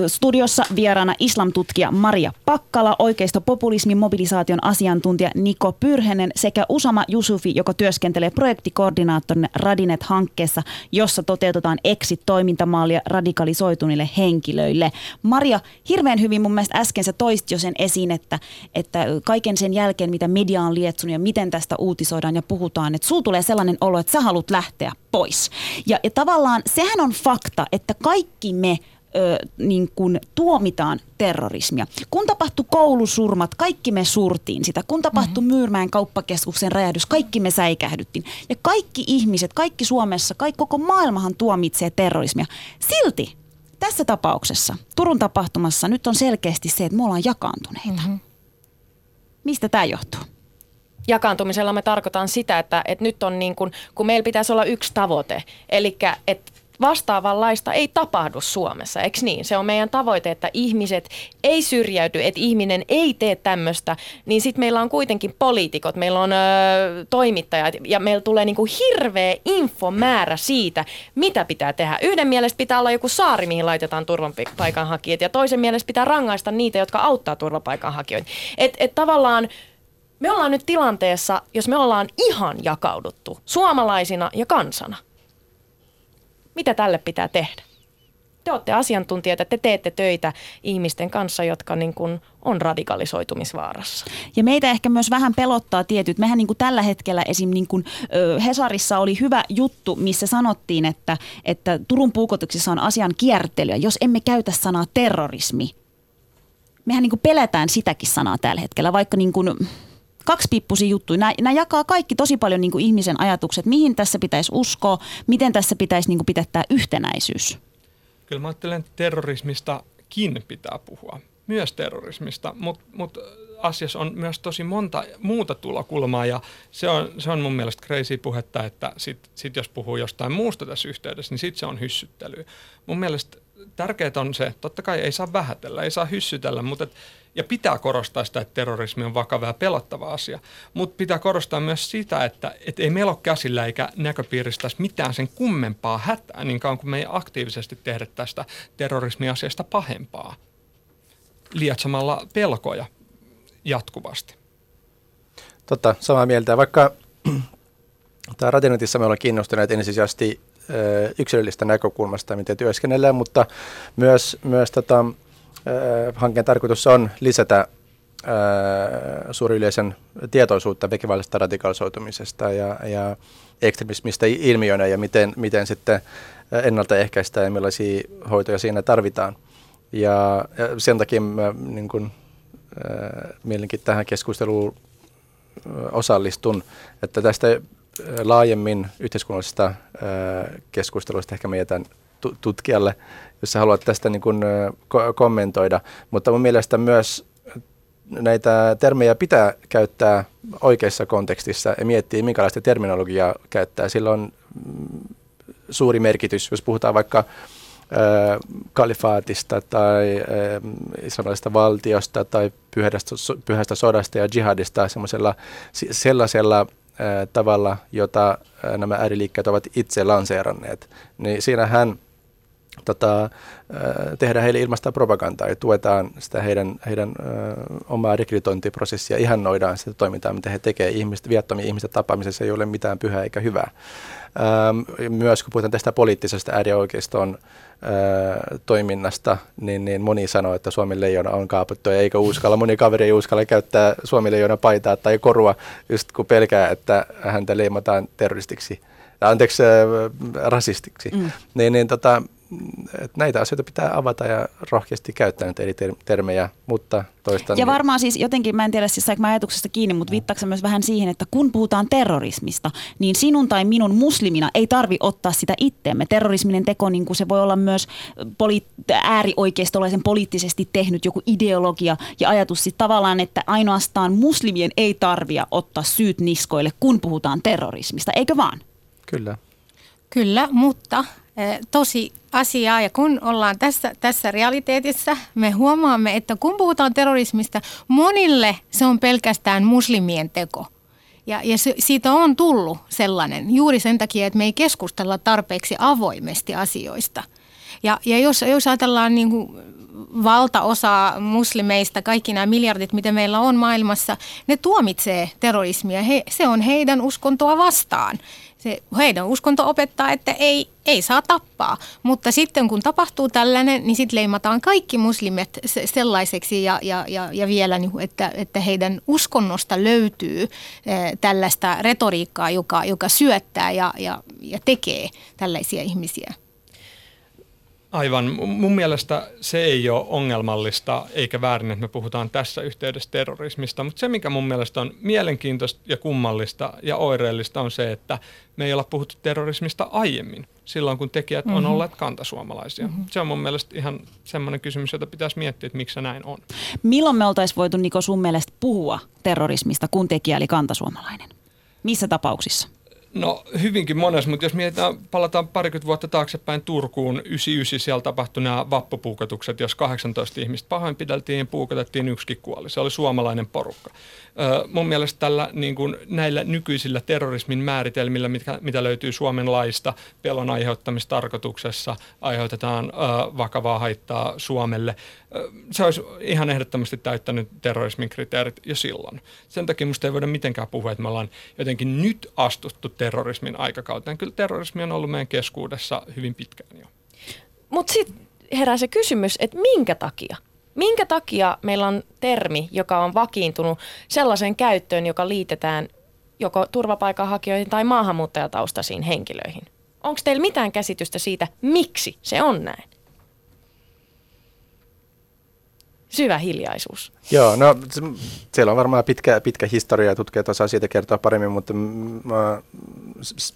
Studiossa vieraana islamtutkija Maria Pakkala, oikeisto-populismin mobilisaation asiantuntija Niko Pyrhenen sekä Usama Jusufi, joka työskentelee projektikoordinaattorina Radinet-hankkeessa, jossa toteutetaan exit-toimintamallia radikalisoituneille henkilöille. Maria, hirveän hyvin mun mielestä äsken sä toist jo sen esiin, että, että kaiken sen jälkeen, mitä media on lietsunut ja miten tästä uutisoidaan ja puhutaan, että sulla tulee sellainen olo, että sä haluat lähteä pois. Ja, ja tavallaan sehän on fakta, että kaikki me ö, niin kuin tuomitaan terrorismia. Kun tapahtui koulusurmat, kaikki me surtiin sitä. Kun tapahtui mm-hmm. Myyrmäen kauppakeskuksen räjähdys, kaikki me säikähdyttiin. Ja kaikki ihmiset, kaikki Suomessa, kaikki koko maailmahan tuomitsee terrorismia. Silti tässä tapauksessa, Turun tapahtumassa, nyt on selkeästi se, että me ollaan jakaantuneita. Mm-hmm. Mistä tämä johtuu? Jakaantumisella me tarkoitan sitä, että, että nyt on niin kuin, kun meillä pitäisi olla yksi tavoite, eli että vastaavanlaista ei tapahdu Suomessa, eikö niin? Se on meidän tavoite, että ihmiset ei syrjäyty, että ihminen ei tee tämmöistä, niin sitten meillä on kuitenkin poliitikot, meillä on ö, toimittajat ja meillä tulee niinku hirveä infomäärä siitä, mitä pitää tehdä. Yhden mielestä pitää olla joku saari, mihin laitetaan turvapaikanhakijat ja toisen mielestä pitää rangaista niitä, jotka auttaa turvapaikanhakijoita. Että et tavallaan me ollaan nyt tilanteessa, jos me ollaan ihan jakauduttu suomalaisina ja kansana. Mitä tälle pitää tehdä? Te olette asiantuntijoita, te teette töitä ihmisten kanssa, jotka niin kuin on radikalisoitumisvaarassa. Ja meitä ehkä myös vähän pelottaa tietyt. Mehän niin kuin tällä hetkellä esim. Niin kuin, Hesarissa oli hyvä juttu, missä sanottiin, että, että Turun puukotuksissa on asian kiertelyä, jos emme käytä sanaa terrorismi. Mehän niin kuin pelätään sitäkin sanaa tällä hetkellä, vaikka niin kuin kaksipiippuisia juttuja. Nämä, nämä jakaa kaikki tosi paljon niin kuin ihmisen ajatukset, mihin tässä pitäisi uskoa, miten tässä pitäisi niin kuin pitää yhtenäisyys. Kyllä mä ajattelen, että terrorismistakin pitää puhua, myös terrorismista, mutta mut asiassa on myös tosi monta muuta tulokulmaa ja se on, se on mun mielestä crazy puhetta, että sit, sit jos puhuu jostain muusta tässä yhteydessä, niin sitten se on hyssyttely. Mun mielestä tärkeää on se, totta kai ei saa vähätellä, ei saa hyssytellä, mutta ja pitää korostaa sitä, että terrorismi on vakava ja pelottava asia. Mutta pitää korostaa myös sitä, että et ei meillä ole käsillä eikä näköpiiristä mitään sen kummempaa hätää, niin kauan kuin me ei aktiivisesti tehdä tästä terrorismiasiasta pahempaa lietsomalla pelkoja jatkuvasti. Totta, samaa mieltä. Vaikka Tämä Ratinetissa me ollaan kiinnostuneet ensisijaisesti yksilöllistä näkökulmasta, miten työskennellään, mutta myös, myös tota, hankkeen tarkoitus on lisätä suuri yleisen tietoisuutta väkivallista radikalisoitumisesta ja, ja ekstremismistä ilmiönä ja miten, miten sitten ennaltaehkäistään ja millaisia hoitoja siinä tarvitaan. Ja, ja sen takia mä niin kun, äh, mielenkiin tähän keskusteluun osallistun, että tästä laajemmin yhteiskunnallisesta keskustelusta ehkä me jätän tutkijalle, jos sä haluat tästä niin kun, kommentoida. Mutta mun mielestä myös näitä termejä pitää käyttää oikeassa kontekstissa ja miettiä, minkälaista terminologiaa käyttää. Sillä on mm, suuri merkitys, jos puhutaan vaikka kalifaatista tai islamilaisesta valtiosta tai pyhästä, pyhästä sodasta ja jihadista sellaisella, sellaisella tavalla, jota nämä ääriliikkeet ovat itse lanseeranneet. Niin siinähän tota, tehdään heille ilmasta propagandaa ja tuetaan sitä heidän, heidän ö, omaa rekrytointiprosessia, ihannoidaan sitä toimintaa, mitä he tekevät ihmiset, viattomia ihmisten tapaamisessa, ei ole mitään pyhää eikä hyvää. Ähm, myös kun puhutaan tästä poliittisesta äärioikeiston äh, toiminnasta, niin, niin moni sanoo, että Suomen leijona on kaaputtu ja eikä uskalla. Moni kaveri ei uskalla käyttää Suomen leijona paitaa tai korua, just kun pelkää, että häntä leimataan terroristiksi, anteeksi, rasistiksi. Mm. Niin, niin tota, että näitä asioita pitää avata ja rohkeasti käyttää näitä eri termejä, mutta toistan. Ja varmaan siis jotenkin, mä en tiedä siis saanko mä ajatuksesta kiinni, mutta viittaako myös vähän siihen, että kun puhutaan terrorismista, niin sinun tai minun muslimina ei tarvi ottaa sitä itteemme. Terrorisminen teko, niin kuin se voi olla myös poli- äärioikeistolaisen poliittisesti tehnyt joku ideologia ja ajatus sitten tavallaan, että ainoastaan muslimien ei tarvia ottaa syyt niskoille, kun puhutaan terrorismista, eikö vaan? Kyllä. Kyllä, mutta tosi asiaa ja kun ollaan tässä, tässä realiteetissa, me huomaamme, että kun puhutaan terrorismista, monille se on pelkästään muslimien teko. Ja, ja se, siitä on tullut sellainen juuri sen takia, että me ei keskustella tarpeeksi avoimesti asioista. Ja, ja jos, jos ajatellaan niin kuin valtaosa muslimeista, kaikki nämä miljardit, mitä meillä on maailmassa, ne tuomitsee terrorismia. He, se on heidän uskontoa vastaan se heidän uskonto opettaa, että ei, ei saa tappaa. Mutta sitten kun tapahtuu tällainen, niin sitten leimataan kaikki muslimit sellaiseksi ja, ja, ja, ja vielä, niin, että, että heidän uskonnosta löytyy eh, tällaista retoriikkaa, joka, joka syöttää ja, ja, ja tekee tällaisia ihmisiä. Aivan. Mun mielestä se ei ole ongelmallista eikä väärin, että me puhutaan tässä yhteydessä terrorismista, mutta se, mikä mun mielestä on mielenkiintoista ja kummallista ja oireellista on se, että me ei olla puhuttu terrorismista aiemmin, silloin kun tekijät mm-hmm. on olleet kantasuomalaisia. Mm-hmm. Se on mun mielestä ihan semmoinen kysymys, jota pitäisi miettiä, että miksi se näin on. Milloin me oltaisiin voitu Niko sun mielestä puhua terrorismista, kun tekijä oli kantasuomalainen? Missä tapauksissa? No hyvinkin monessa, mutta jos mietitään, palataan parikymmentä vuotta taaksepäin Turkuun, 99 siellä tapahtui nämä vappupuukotukset, jos 18 ihmistä pahoinpideltiin, puukotettiin, yksikin kuoli. Se oli suomalainen porukka mun mielestä tällä, niin kuin näillä nykyisillä terrorismin määritelmillä, mitkä, mitä löytyy Suomen laista, pelon aiheuttamistarkoituksessa aiheutetaan ö, vakavaa haittaa Suomelle, se olisi ihan ehdottomasti täyttänyt terrorismin kriteerit jo silloin. Sen takia minusta ei voida mitenkään puhua, että me ollaan jotenkin nyt astuttu terrorismin aikakauteen. Kyllä terrorismi on ollut meidän keskuudessa hyvin pitkään jo. Mutta sitten herää se kysymys, että minkä takia? Minkä takia meillä on termi, joka on vakiintunut sellaiseen käyttöön, joka liitetään joko turvapaikanhakijoihin tai maahanmuuttajataustaisiin henkilöihin? Onko teillä mitään käsitystä siitä, miksi se on näin? Syvä hiljaisuus. Joo, no siellä on varmaan pitkä, pitkä historia ja tutkijat osaa siitä kertoa paremmin, mutta mä,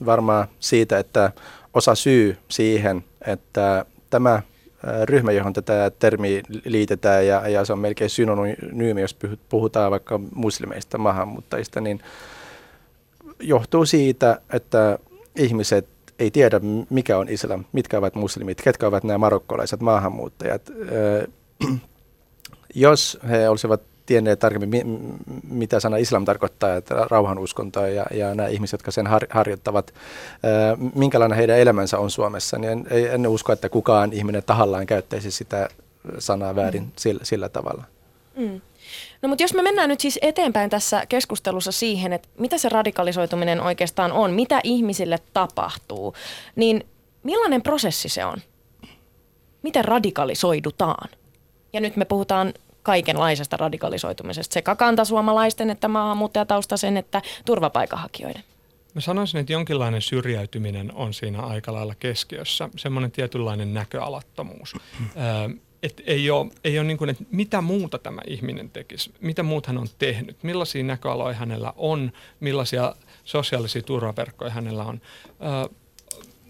varmaan siitä, että osa syy siihen, että tämä ryhmä, johon tätä termiä liitetään ja, ja se on melkein synonyymi, jos puhutaan vaikka muslimeista, maahanmuuttajista, niin johtuu siitä, että ihmiset ei tiedä, mikä on islam, mitkä ovat muslimit, ketkä ovat nämä marokkolaiset maahanmuuttajat. Jos he olisivat tienneet tarkemmin, mitä sana islam tarkoittaa, että rauhanuskontoa ja, ja nämä ihmiset, jotka sen har, harjoittavat, minkälainen heidän elämänsä on Suomessa, niin en, en usko, että kukaan ihminen tahallaan käyttäisi sitä sanaa väärin mm. sillä, sillä tavalla. Mm. No mutta jos me mennään nyt siis eteenpäin tässä keskustelussa siihen, että mitä se radikalisoituminen oikeastaan on, mitä ihmisille tapahtuu, niin millainen prosessi se on? Miten radikalisoidutaan? Ja nyt me puhutaan kaikenlaisesta radikalisoitumisesta, sekä kantasuomalaisten, että maahanmuuttajataustaisen, että turvapaikanhakijoiden. Mä sanoisin, että jonkinlainen syrjäytyminen on siinä aika lailla keskiössä, semmoinen tietynlainen näköalattomuus. et ei ole, ei ole niin kuin, että mitä muuta tämä ihminen tekisi, mitä muut hän on tehnyt, millaisia näköaloja hänellä on, millaisia sosiaalisia turvaverkkoja hänellä on.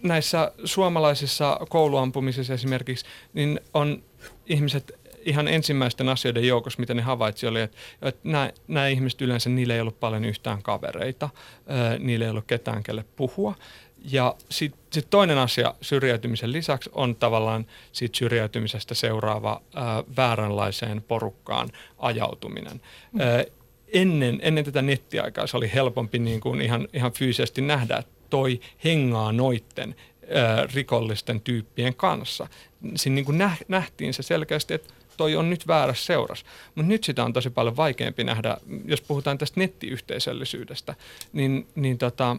näissä suomalaisissa kouluampumisissa esimerkiksi, niin on ihmiset ihan ensimmäisten asioiden joukossa, mitä ne havaitsi, oli, että, että nämä, nämä ihmiset yleensä, niillä ei ollut paljon yhtään kavereita, niillä ei ollut ketään, kelle puhua. Ja sitten sit toinen asia syrjäytymisen lisäksi on tavallaan siitä syrjäytymisestä seuraava ää, vääränlaiseen porukkaan ajautuminen. Mm. Ää, ennen, ennen tätä nettiaikaa se oli helpompi niin kuin ihan, ihan fyysisesti nähdä, että toi hengaa noitten ää, rikollisten tyyppien kanssa. Siinä niin kuin nähtiin se selkeästi, että toi on nyt väärässä seurassa. Mutta nyt sitä on tosi paljon vaikeampi nähdä, jos puhutaan tästä nettiyhteisöllisyydestä, niin, niin tota,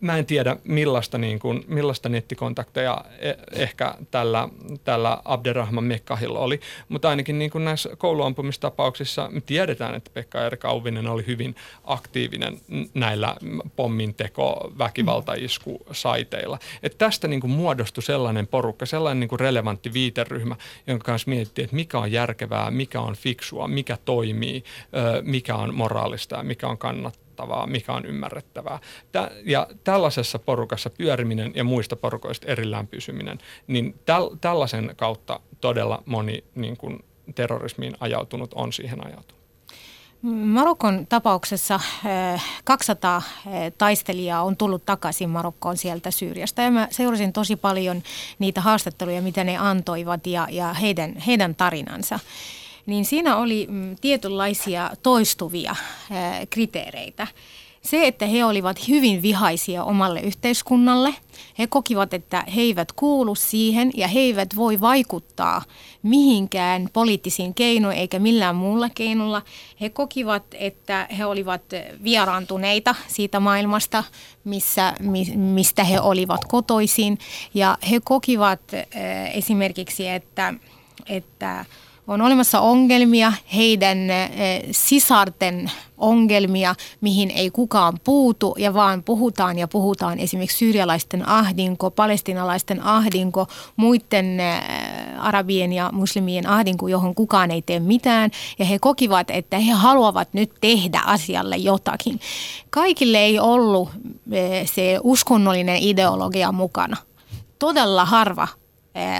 mä en tiedä millaista, niin kuin, millaista nettikontakteja e- ehkä tällä, tällä Abderrahman Mekkahilla oli, mutta ainakin niin kuin näissä kouluampumistapauksissa me tiedetään, että Pekka Auvinen oli hyvin aktiivinen näillä pomminteko väkivaltaiskusaiteilla. Et tästä niin kuin muodostui sellainen porukka, sellainen niin kuin relevantti viiteryhmä, jonka kanssa miettii, että mikä on järkevää, mikä on fiksua, mikä toimii, mikä on moraalista ja mikä on kannattavaa kannattavaa, mikä on ymmärrettävää. Tä, ja tällaisessa porukassa pyöriminen ja muista porukoista erillään pysyminen, niin täl, tällaisen kautta todella moni niin kuin terrorismiin ajautunut on siihen ajautunut. Marokon tapauksessa 200 eh, eh, taistelijaa on tullut takaisin Marokkoon sieltä Syyriasta ja mä seurasin tosi paljon niitä haastatteluja, mitä ne antoivat ja, ja heidän, heidän tarinansa niin siinä oli mm, tietynlaisia toistuvia ää, kriteereitä. Se, että he olivat hyvin vihaisia omalle yhteiskunnalle, he kokivat, että he eivät kuulu siihen ja he eivät voi vaikuttaa mihinkään poliittisiin keinoin eikä millään muulla keinolla. He kokivat, että he olivat vieraantuneita siitä maailmasta, missä, mistä he olivat kotoisin ja he kokivat esimerkiksi, että, että on olemassa ongelmia, heidän eh, sisarten ongelmia, mihin ei kukaan puutu ja vaan puhutaan ja puhutaan esimerkiksi syyrialaisten ahdinko, palestinalaisten ahdinko, muiden eh, arabien ja muslimien ahdinko, johon kukaan ei tee mitään ja he kokivat, että he haluavat nyt tehdä asialle jotakin. Kaikille ei ollut eh, se uskonnollinen ideologia mukana. Todella harva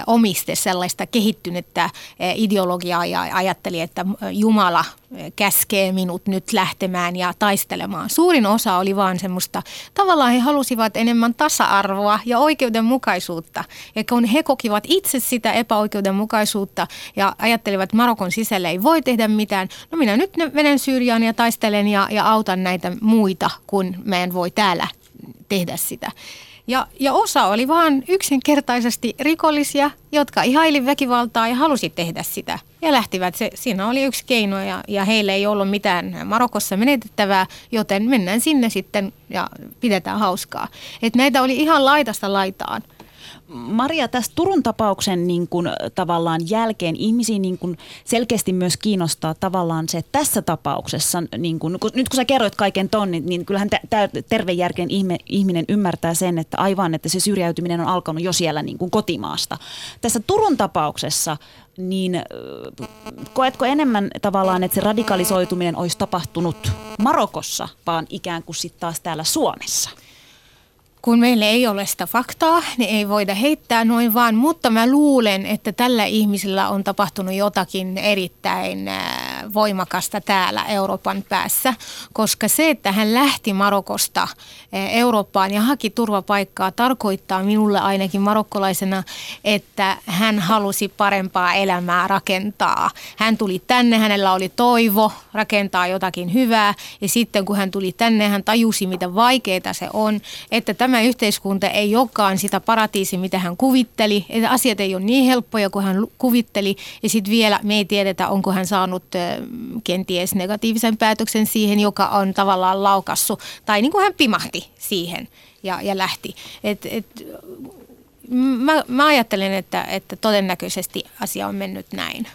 omiste sellaista kehittynyttä ideologiaa ja ajatteli, että Jumala käskee minut nyt lähtemään ja taistelemaan. Suurin osa oli vaan semmoista, tavallaan he halusivat enemmän tasa-arvoa ja oikeudenmukaisuutta. Ja kun he kokivat itse sitä epäoikeudenmukaisuutta ja ajattelivat, että Marokon sisällä ei voi tehdä mitään, no minä nyt menen Syyriaan ja taistelen ja, ja autan näitä muita, kun mä en voi täällä tehdä sitä. Ja, ja osa oli vaan yksinkertaisesti rikollisia, jotka ihaili väkivaltaa ja halusi tehdä sitä. Ja lähtivät, se, siinä oli yksi keino ja, ja heille ei ollut mitään Marokossa menetettävää, joten mennään sinne sitten ja pidetään hauskaa. Et näitä oli ihan laitasta laitaan. Maria, tässä Turun tapauksen niin kuin, tavallaan jälkeen ihmisiä niin kuin, selkeästi myös kiinnostaa tavallaan se, että tässä tapauksessa, niin kuin, kun, nyt kun sä kerroit kaiken ton, niin, niin kyllähän tervejärkeen ihme, ihminen ymmärtää sen, että aivan, että se syrjäytyminen on alkanut jo siellä niin kuin kotimaasta. Tässä Turun tapauksessa, niin koetko enemmän tavallaan, että se radikalisoituminen olisi tapahtunut Marokossa, vaan ikään kuin sitten taas täällä Suomessa? Kun meillä ei ole sitä faktaa, niin ei voida heittää noin vaan, mutta mä luulen, että tällä ihmisellä on tapahtunut jotakin erittäin äh, voimakasta täällä Euroopan päässä, koska se, että hän lähti Marokosta äh, Eurooppaan ja haki turvapaikkaa, tarkoittaa minulle ainakin marokkolaisena, että hän halusi parempaa elämää rakentaa. Hän tuli tänne, hänellä oli toivo rakentaa jotakin hyvää ja sitten kun hän tuli tänne, hän tajusi, mitä vaikeaa se on, että tämä yhteiskunta ei olekaan sitä paratiisi, mitä hän kuvitteli. Että asiat ei ole niin helppoja kuin hän kuvitteli. Ja sitten vielä me ei tiedetä, onko hän saanut kenties negatiivisen päätöksen siihen, joka on tavallaan laukassu. Tai niin kuin hän pimahti siihen ja, ja lähti. Et, et, mä, mä ajattelen, että, että todennäköisesti asia on mennyt näin.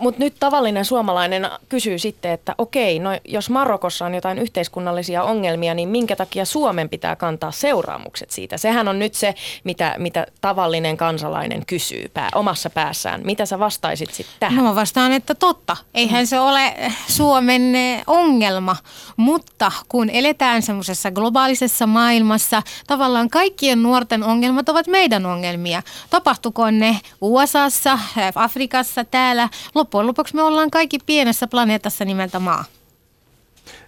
Mutta nyt tavallinen suomalainen kysyy sitten, että okei, no jos Marokossa on jotain yhteiskunnallisia ongelmia, niin minkä takia Suomen pitää kantaa seuraamukset siitä? Sehän on nyt se, mitä, mitä tavallinen kansalainen kysyy pää, omassa päässään. Mitä sä vastaisit sitten tähän? No mä vastaan, että totta. Eihän se ole Suomen eh, ongelma, mutta kun eletään semmoisessa globaalisessa maailmassa, tavallaan kaikkien nuorten ongelmat ovat meidän ongelmia. Tapahtuko ne USAssa, eh, Afrikassa, täällä, loppujen lopuksi me ollaan kaikki pienessä planeetassa nimeltä maa.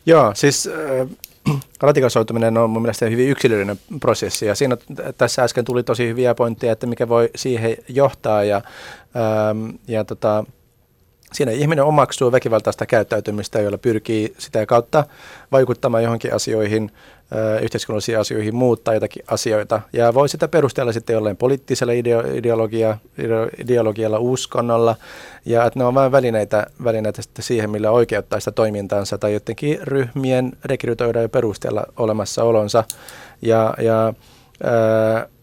Joo, siis äh, radikalisoituminen on mun mielestä hyvin yksilöllinen prosessi. Ja siinä tässä äsken tuli tosi hyviä pointteja, että mikä voi siihen johtaa. Ja, ähm, ja tota, Siinä ihminen omaksuu väkivaltaista käyttäytymistä, jolla pyrkii sitä kautta vaikuttamaan johonkin asioihin, yhteiskunnallisiin asioihin, muuttaa jotakin asioita. Ja voi sitä perustella sitten jollain poliittisella ideologia, ideologialla, uskonnolla. Ja että ne on vain välineitä, välineitä sitten siihen, millä oikeuttaa sitä toimintaansa tai jotenkin ryhmien rekrytoida ja perustella olemassaolonsa. Ja, ja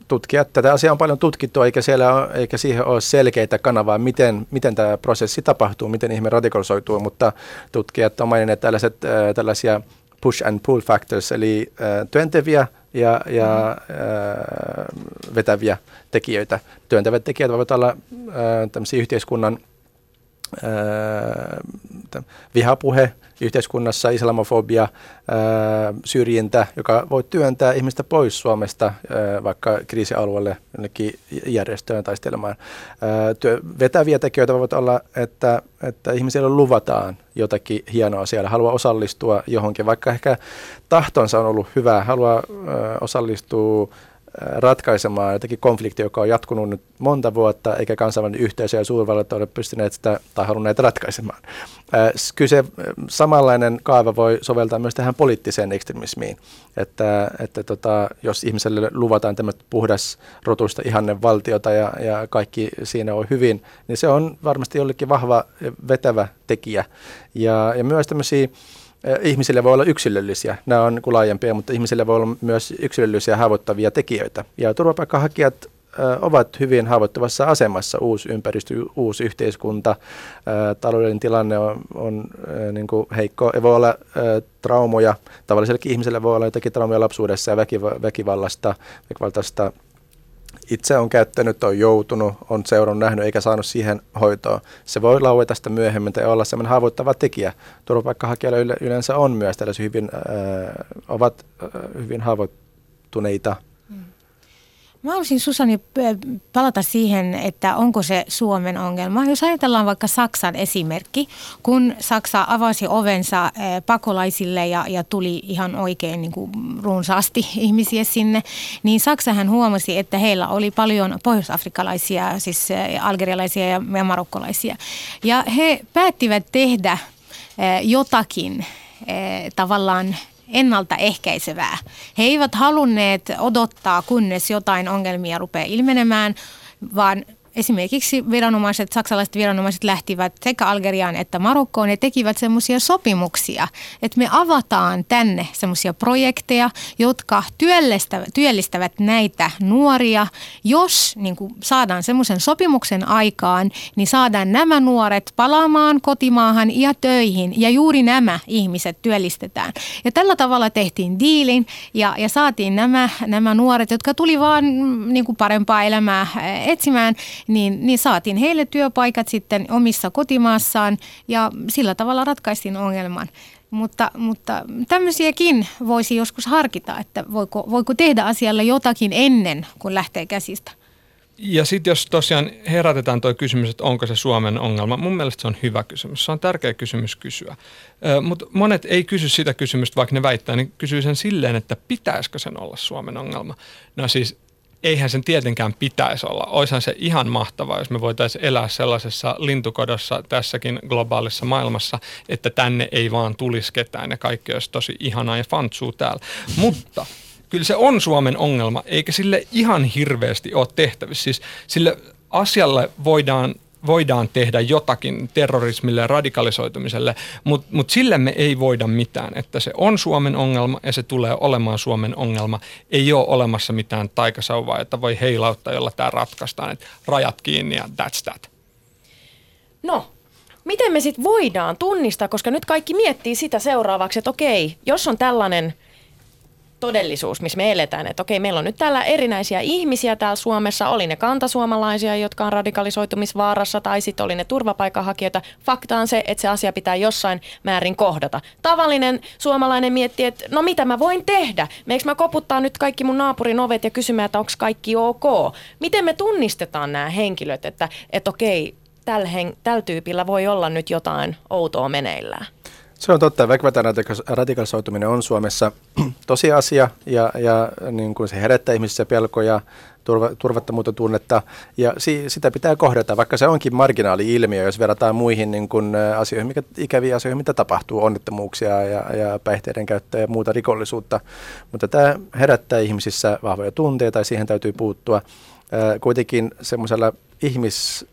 tutkijat, tätä asiaa on paljon tutkittu, eikä, siellä ole, eikä siihen ole selkeitä kanavaa, miten, miten tämä prosessi tapahtuu, miten ihminen radikalisoituu, mutta tutkijat on maininneet tällaiset, tällaisia push and pull factors, eli äh, työntäviä ja, ja äh, vetäviä tekijöitä. Työntävät tekijät voivat olla äh, yhteiskunnan äh, vihapuhe, yhteiskunnassa islamofobia, syrjintä, joka voi työntää ihmistä pois Suomesta vaikka kriisialueelle jonnekin järjestöön taistelemaan. Vetäviä tekijöitä voivat olla, että, että ihmisille luvataan jotakin hienoa siellä, haluaa osallistua johonkin, vaikka ehkä tahtonsa on ollut hyvä, haluaa osallistua ratkaisemaan jotakin konfliktia, joka on jatkunut nyt monta vuotta, eikä kansainvälinen yhteisö ja suurvallat ole pystyneet sitä tai halunneet ratkaisemaan. Kyllä se samanlainen kaava voi soveltaa myös tähän poliittiseen ekstremismiin, että, että tota, jos ihmiselle luvataan tämmöistä puhdas rotuista ihanne valtiota ja, ja kaikki siinä on hyvin, niin se on varmasti jollekin vahva vetävä tekijä. Ja, ja myös tämmöisiä ihmisille voi olla yksilöllisiä, nämä on niin laajempia, mutta ihmisille voi olla myös yksilöllisiä haavoittavia tekijöitä. Ja turvapaikkahakijat ovat hyvin haavoittuvassa asemassa, uusi ympäristö, uusi yhteiskunta, taloudellinen tilanne on, on niin kuin heikko, ei voi olla traumoja, tavallisellekin ihmiselle voi olla jotakin traumoja lapsuudessa ja väkivallasta, väkivaltaista itse on käyttänyt, on joutunut, on seurannut, nähnyt eikä saanut siihen hoitoa. Se voi laueta sitä myöhemmin tai olla sellainen haavoittava tekijä. Turvapaikkahakijoilla yleensä on myös tällaisia hyvin, äh, ovat äh, hyvin haavoittuneita Mä haluaisin Susani palata siihen, että onko se Suomen ongelma. Jos ajatellaan vaikka Saksan esimerkki, kun Saksa avasi ovensa pakolaisille ja, ja tuli ihan oikein niin kuin runsaasti ihmisiä sinne, niin Saksahan huomasi, että heillä oli paljon pohjoisafrikkalaisia, siis algerialaisia ja marokkolaisia. Ja he päättivät tehdä jotakin tavallaan ennaltaehkäisevää. He eivät halunneet odottaa, kunnes jotain ongelmia rupeaa ilmenemään, vaan esimerkiksi viranomaiset, saksalaiset viranomaiset lähtivät sekä Algeriaan että Marokkoon ja tekivät semmoisia sopimuksia, että me avataan tänne semmoisia projekteja, jotka työllistävät, työllistävät näitä nuoria. Jos niin kuin saadaan semmoisen sopimuksen aikaan, niin saadaan nämä nuoret palaamaan kotimaahan ja töihin ja juuri nämä ihmiset työllistetään. Ja tällä tavalla tehtiin diilin ja, ja saatiin nämä, nämä nuoret, jotka tuli vaan mm, niin kuin parempaa elämää etsimään, niin, niin saatiin heille työpaikat sitten omissa kotimaassaan ja sillä tavalla ratkaistiin ongelman. Mutta, mutta tämmöisiäkin voisi joskus harkita, että voiko, voiko tehdä asialle jotakin ennen kuin lähtee käsistä. Ja sitten jos tosiaan herätetään tuo kysymys, että onko se Suomen ongelma, mun mielestä se on hyvä kysymys. Se on tärkeä kysymys kysyä. Mutta monet ei kysy sitä kysymystä, vaikka ne väittää, niin kysyy sen silleen, että pitäisikö sen olla Suomen ongelma. No siis eihän sen tietenkään pitäisi olla. Oishan se ihan mahtavaa, jos me voitaisiin elää sellaisessa lintukodossa tässäkin globaalissa maailmassa, että tänne ei vaan tulisi ketään ja kaikki olisi tosi ihanaa ja fantsuu täällä. Mutta kyllä se on Suomen ongelma, eikä sille ihan hirveästi ole tehtävissä. Siis sille asialle voidaan voidaan tehdä jotakin terrorismille ja radikalisoitumiselle, mutta mut sille me ei voida mitään. Että se on Suomen ongelma ja se tulee olemaan Suomen ongelma. Ei ole olemassa mitään taikasauvaa, että voi heilauttaa, jolla tämä ratkaistaan. Että rajat kiinni ja that's that. No, miten me sitten voidaan tunnistaa, koska nyt kaikki miettii sitä seuraavaksi, että okei, jos on tällainen – todellisuus, missä me eletään. Että okei, meillä on nyt täällä erinäisiä ihmisiä täällä Suomessa. Oli ne kantasuomalaisia, jotka on radikalisoitumisvaarassa, tai sitten oli ne turvapaikanhakijoita. Fakta on se, että se asia pitää jossain määrin kohdata. Tavallinen suomalainen miettii, että no mitä mä voin tehdä? Meikö mä koputtaa nyt kaikki mun naapurin ovet ja kysymään, että onko kaikki ok? Miten me tunnistetaan nämä henkilöt, että, että okei, tällä, hen, tällä tyypillä voi olla nyt jotain outoa meneillään? Se on totta. Väkivaltainen radikalisoituminen on Suomessa tosiasia ja, ja niin kuin se herättää ihmisissä pelkoja, turva, turvattomuutta tunnetta ja si, sitä pitää kohdata, vaikka se onkin marginaali-ilmiö, jos verrataan muihin niin kuin, asioihin, mikä, ikäviä asioihin, mitä tapahtuu, onnettomuuksia ja, ja päihteiden käyttöä ja muuta rikollisuutta. Mutta tämä herättää ihmisissä vahvoja tunteita ja siihen täytyy puuttua. kuitenkin semmoisella ihmis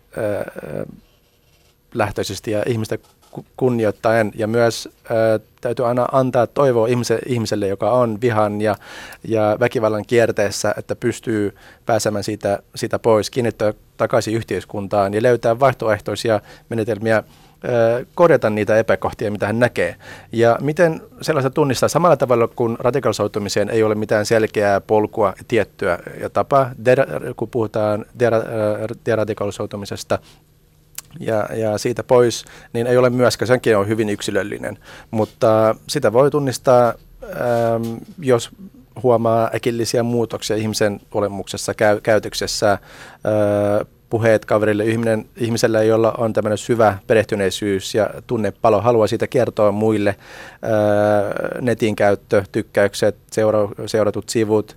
lähtöisesti ja ihmistä kunnioittaen ja myös ää, täytyy aina antaa toivoa ihmiselle, ihmiselle joka on vihan ja, ja väkivallan kierteessä, että pystyy pääsemään siitä, siitä pois, kiinnittää takaisin yhteiskuntaan ja löytää vaihtoehtoisia menetelmiä korjata niitä epäkohtia, mitä hän näkee. Ja miten sellaista tunnistaa samalla tavalla kuin radikalisoitumiseen ei ole mitään selkeää polkua tiettyä ja tapaa, kun puhutaan deradikalisoitumisesta, ja, ja siitä pois, niin ei ole myöskään, senkin on hyvin yksilöllinen, mutta sitä voi tunnistaa, ähm, jos huomaa äkillisiä muutoksia ihmisen olemuksessa, käy, käytöksessä, äh, puheet kaverille, ihminen, ihmisellä, jolla on tämmöinen syvä perehtyneisyys ja tunnepalo, haluaa siitä kertoa muille, ää, äh, netin käyttö, tykkäykset, seura, seuratut sivut,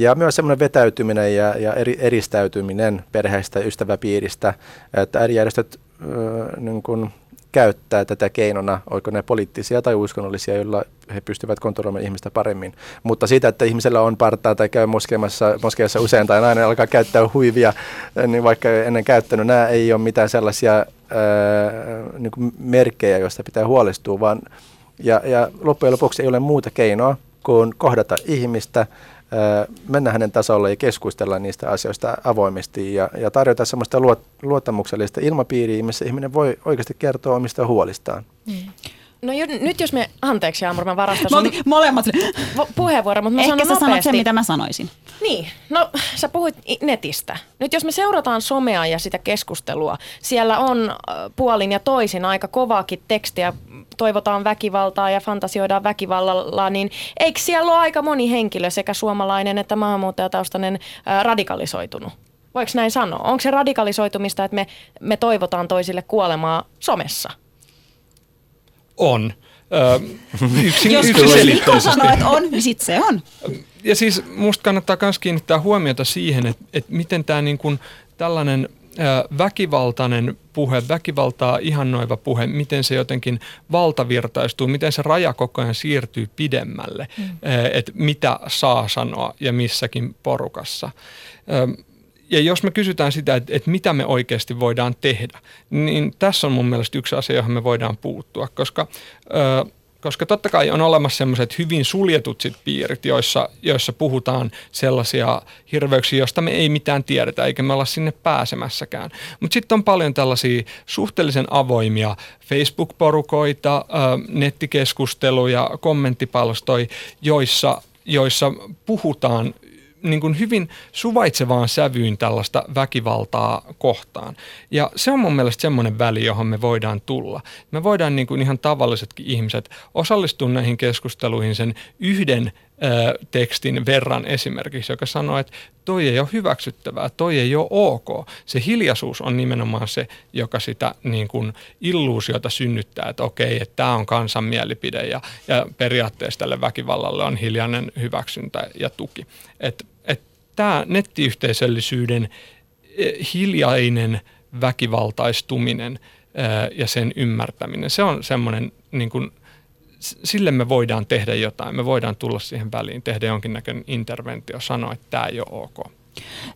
ja myös semmoinen vetäytyminen ja, ja eri, eristäytyminen perheestä ja ystäväpiiristä, että eri järjestöt äh, niin kun käyttää tätä keinona, oiko ne poliittisia tai uskonnollisia, joilla he pystyvät kontrolloimaan ihmistä paremmin. Mutta siitä, että ihmisellä on partaa tai käy moskeassa usein tai nainen alkaa käyttää huivia, niin vaikka ennen käyttänyt, nämä ei ole mitään sellaisia ää, niin kuin merkkejä, joista pitää huolestua, vaan ja, ja loppujen lopuksi ei ole muuta keinoa kuin kohdata ihmistä, mennä hänen tasolle ja keskustella niistä asioista avoimesti ja, ja tarjota sellaista luot, luottamuksellista ilmapiiriä, missä ihminen voi oikeasti kertoa omista huolistaan. Mm. No jo, nyt jos me, anteeksi Amur, mä varastan sun molemmat puheenvuoro, mutta mä Ehkä sanon sä sanot sen, mitä mä sanoisin. Niin, no sä puhuit netistä. Nyt jos me seurataan somea ja sitä keskustelua, siellä on puolin ja toisin aika kovaakin tekstiä, toivotaan väkivaltaa ja fantasioidaan väkivallalla, niin eikö siellä ole aika moni henkilö, sekä suomalainen että maahanmuuttajataustainen, radikalisoitunut? Voiko näin sanoa? Onko se radikalisoitumista, että me, me toivotaan toisille kuolemaa somessa? On. Ö, yksin, Jos Niko sanoo, että on, niin sitten se on. Ja siis musta kannattaa myös kiinnittää huomiota siihen, että, että miten tämä niin kuin tällainen väkivaltainen puhe, väkivaltaa ihannoiva puhe, miten se jotenkin valtavirtaistuu, miten se raja koko ajan siirtyy pidemmälle, mm. että mitä saa sanoa ja missäkin porukassa ja jos me kysytään sitä, että, että mitä me oikeasti voidaan tehdä, niin tässä on mun mielestä yksi asia, johon me voidaan puuttua, koska, koska totta kai on olemassa sellaiset hyvin suljetut sit piirit, joissa, joissa puhutaan sellaisia hirveyksiä, joista me ei mitään tiedetä, eikä me olla sinne pääsemässäkään. Mutta sitten on paljon tällaisia suhteellisen avoimia Facebook-porukoita, nettikeskusteluja, kommenttipalstoja, joissa joissa puhutaan niin kuin hyvin suvaitsevaan sävyyn tällaista väkivaltaa kohtaan. Ja se on mun mielestä semmoinen väli, johon me voidaan tulla. Me voidaan niin kuin ihan tavallisetkin ihmiset osallistua näihin keskusteluihin sen yhden tekstin verran esimerkiksi, joka sanoo, että toi ei ole hyväksyttävää, toi ei ole ok. Se hiljaisuus on nimenomaan se, joka sitä niin kuin illuusiota synnyttää, että okei, että tämä on kansan mielipide ja, ja periaatteessa tälle väkivallalle on hiljainen hyväksyntä ja tuki. Että et tämä nettiyhteisöllisyyden e, hiljainen väkivaltaistuminen ja sen ymmärtäminen, se on semmoinen niin kuin sille me voidaan tehdä jotain. Me voidaan tulla siihen väliin, tehdä jonkinnäköinen interventio, sanoa, että tämä ei ole ok.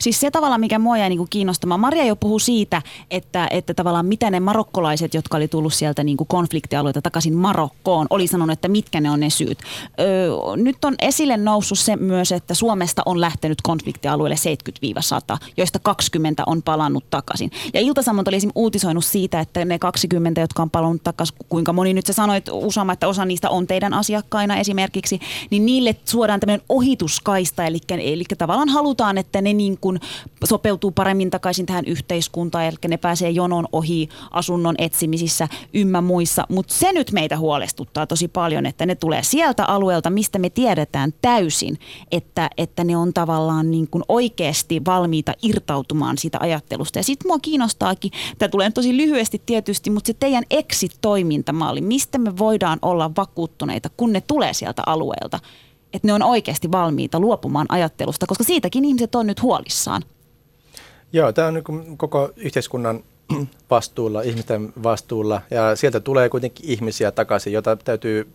Siis se tavalla, mikä mua jäi niinku kiinnostamaan. Maria jo puhuu siitä, että, että tavallaan mitä ne marokkolaiset, jotka oli tullut sieltä niinku konfliktialueelta takaisin Marokkoon, oli sanonut, että mitkä ne on ne syyt. Öö, nyt on esille noussut se myös, että Suomesta on lähtenyt konfliktialueelle 70-100, joista 20 on palannut takaisin. Ja Ilta-Sanomat oli esimerkiksi uutisoinut siitä, että ne 20, jotka on palannut takaisin, kuinka moni nyt sä sanoit Usama, että osa niistä on teidän asiakkaina esimerkiksi, niin niille suodaan tämmöinen ohituskaista, eli, eli tavallaan halutaan, että ne niin kuin sopeutuu paremmin takaisin tähän yhteiskuntaan, eli ne pääsee jonon ohi asunnon etsimisissä ymmä muissa. Mutta se nyt meitä huolestuttaa tosi paljon, että ne tulee sieltä alueelta, mistä me tiedetään täysin, että, että ne on tavallaan niin kuin oikeasti valmiita irtautumaan siitä ajattelusta. Ja sitten mua kiinnostaakin, tämä tulee tosi lyhyesti tietysti, mutta se teidän exit-toimintamalli, mistä me voidaan olla vakuuttuneita, kun ne tulee sieltä alueelta, että ne on oikeasti valmiita luopumaan ajattelusta, koska siitäkin ihmiset on nyt huolissaan. Joo, tämä on niin koko yhteiskunnan vastuulla, ihmisten vastuulla ja sieltä tulee kuitenkin ihmisiä takaisin, joita täytyy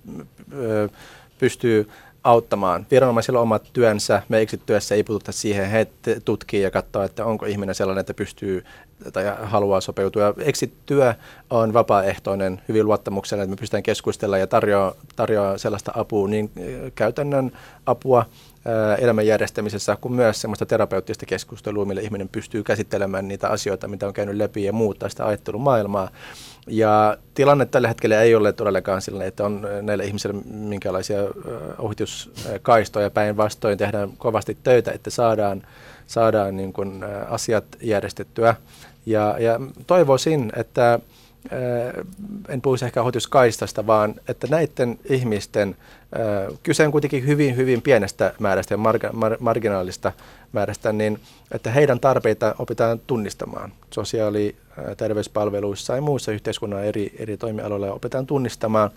pystyä auttamaan. Viranomaisilla on omat työnsä, me exit-työssä ei puututa siihen, he tutkii ja katsoo, että onko ihminen sellainen, että pystyy tai haluaa sopeutua. Exit-työ on vapaaehtoinen, hyvin luottamuksella, että me pystytään keskustella ja tarjoaa, tarjoaa sellaista apua, niin käytännön apua elämän järjestämisessä kuin myös sellaista terapeuttista keskustelua, millä ihminen pystyy käsittelemään niitä asioita, mitä on käynyt läpi ja muuttaa sitä ajattelumaailmaa. Ja tilanne tällä hetkellä ei ole todellakaan sellainen, että on näillä ihmisillä minkälaisia ohituskaistoja päinvastoin. Tehdään kovasti töitä, että saadaan, saadaan niin kuin asiat järjestettyä. Ja, ja toivoisin, että en puhuisi ehkä ohituskaistasta, vaan että näiden ihmisten, kyse on kuitenkin hyvin, hyvin pienestä määrästä ja marga, mar, marginaalista määrästä, niin että heidän tarpeita opitaan tunnistamaan. Sosiaali- ja terveyspalveluissa ja muissa yhteiskunnan eri, eri toimialoilla opitaan tunnistamaan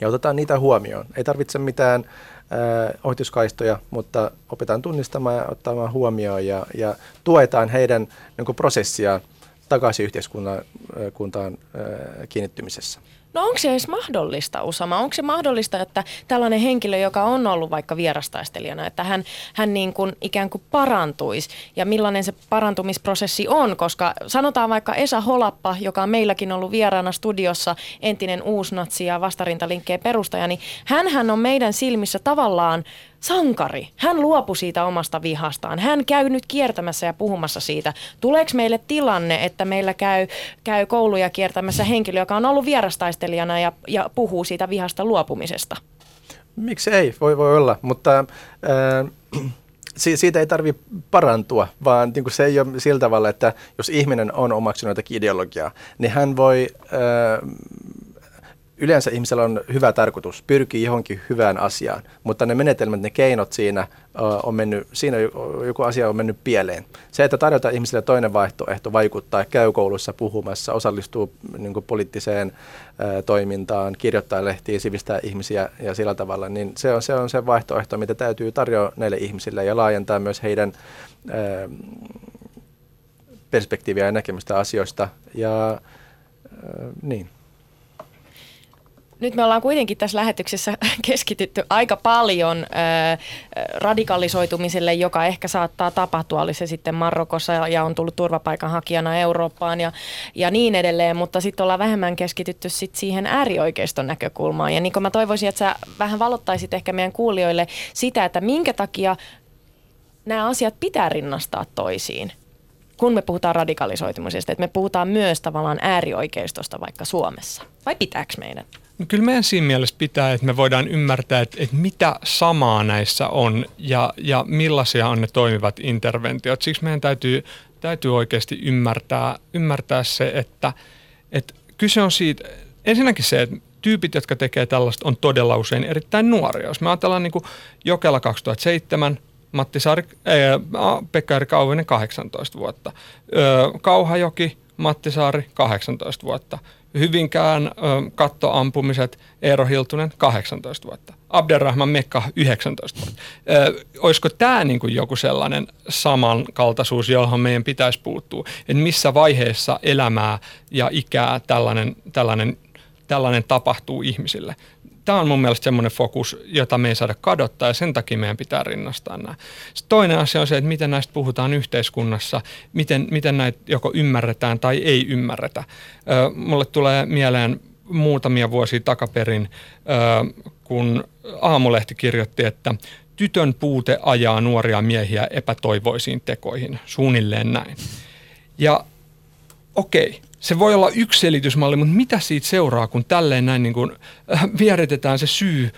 ja otetaan niitä huomioon. Ei tarvitse mitään äh, ohituskaistoja, mutta opitaan tunnistamaan ja ottamaan huomioon ja, ja tuetaan heidän niin prosessiaan takaisin yhteiskuntaan kiinnittymisessä. No onko se edes mahdollista, Usama? Onko se mahdollista, että tällainen henkilö, joka on ollut vaikka vierastaistelijana, että hän, hän niin kuin ikään kuin parantuisi ja millainen se parantumisprosessi on? Koska sanotaan vaikka Esa Holappa, joka on meilläkin ollut vieraana studiossa, entinen uusnatsi ja vastarintalinkkeen perustaja, niin hän on meidän silmissä tavallaan sankari. Hän luopui siitä omasta vihastaan. Hän käy nyt kiertämässä ja puhumassa siitä. Tuleeko meille tilanne, että meillä käy, käy kouluja kiertämässä henkilö, joka on ollut vierastaistelijana ja, ja puhuu siitä vihasta luopumisesta? Miksi ei? Voi, voi olla, mutta... Äh, siitä ei tarvitse parantua, vaan niin kuin se ei ole sillä tavalla, että jos ihminen on omaksunut jotakin ideologiaa, niin hän voi äh, yleensä ihmisellä on hyvä tarkoitus, pyrkii johonkin hyvään asiaan, mutta ne menetelmät, ne keinot siinä on mennyt, siinä joku asia on mennyt pieleen. Se, että tarjota ihmisille toinen vaihtoehto vaikuttaa, käy koulussa puhumassa, osallistuu niin poliittiseen ää, toimintaan, kirjoittaa lehtiä, sivistää ihmisiä ja sillä tavalla, niin se on se, on se vaihtoehto, mitä täytyy tarjoa näille ihmisille ja laajentaa myös heidän perspektiiviä ja näkemystä asioista. Ja niin nyt me ollaan kuitenkin tässä lähetyksessä keskitytty aika paljon radikalisoitumiselle, joka ehkä saattaa tapahtua, oli se sitten Marokossa ja on tullut turvapaikanhakijana Eurooppaan ja, ja niin edelleen, mutta sitten ollaan vähemmän keskitytty sit siihen äärioikeiston näkökulmaan. Ja niin kuin mä toivoisin, että sä vähän valottaisit ehkä meidän kuulijoille sitä, että minkä takia nämä asiat pitää rinnastaa toisiin kun me puhutaan radikalisoitumisesta, että me puhutaan myös tavallaan äärioikeistosta vaikka Suomessa. Vai pitääkö meidän? No kyllä meidän siinä mielessä pitää, että me voidaan ymmärtää, että, että mitä samaa näissä on ja, ja millaisia on ne toimivat interventiot. Siksi meidän täytyy, täytyy oikeasti ymmärtää, ymmärtää se, että, että kyse on siitä, ensinnäkin se, että tyypit, jotka tekee tällaista, on todella usein erittäin nuoria. Jos me ajatellaan niin kuin Jokela 2007, Matti Saari, äh, Pekka Eri Kauvinen 18 vuotta, Kauhajoki, Matti Saari 18 vuotta, Hyvinkään kattoampumiset, Eero Hiltunen 18 vuotta, Abderrahman Mekka 19 vuotta. Ö, olisiko tämä niin kuin joku sellainen samankaltaisuus, johon meidän pitäisi puuttua? Että missä vaiheessa elämää ja ikää tällainen, tällainen, tällainen tapahtuu ihmisille? Tämä on mun mielestä semmoinen fokus, jota me ei saada kadottaa ja sen takia meidän pitää rinnastaa nämä. Sitten toinen asia on se, että miten näistä puhutaan yhteiskunnassa, miten, miten näitä joko ymmärretään tai ei ymmärretä. Ö, mulle tulee mieleen muutamia vuosia takaperin, ö, kun Aamulehti kirjoitti, että tytön puute ajaa nuoria miehiä epätoivoisiin tekoihin, suunnilleen näin. Ja okei, se voi olla yksi selitysmalli, mutta mitä siitä seuraa, kun tälleen näin niin kuin, äh, vieritetään se syy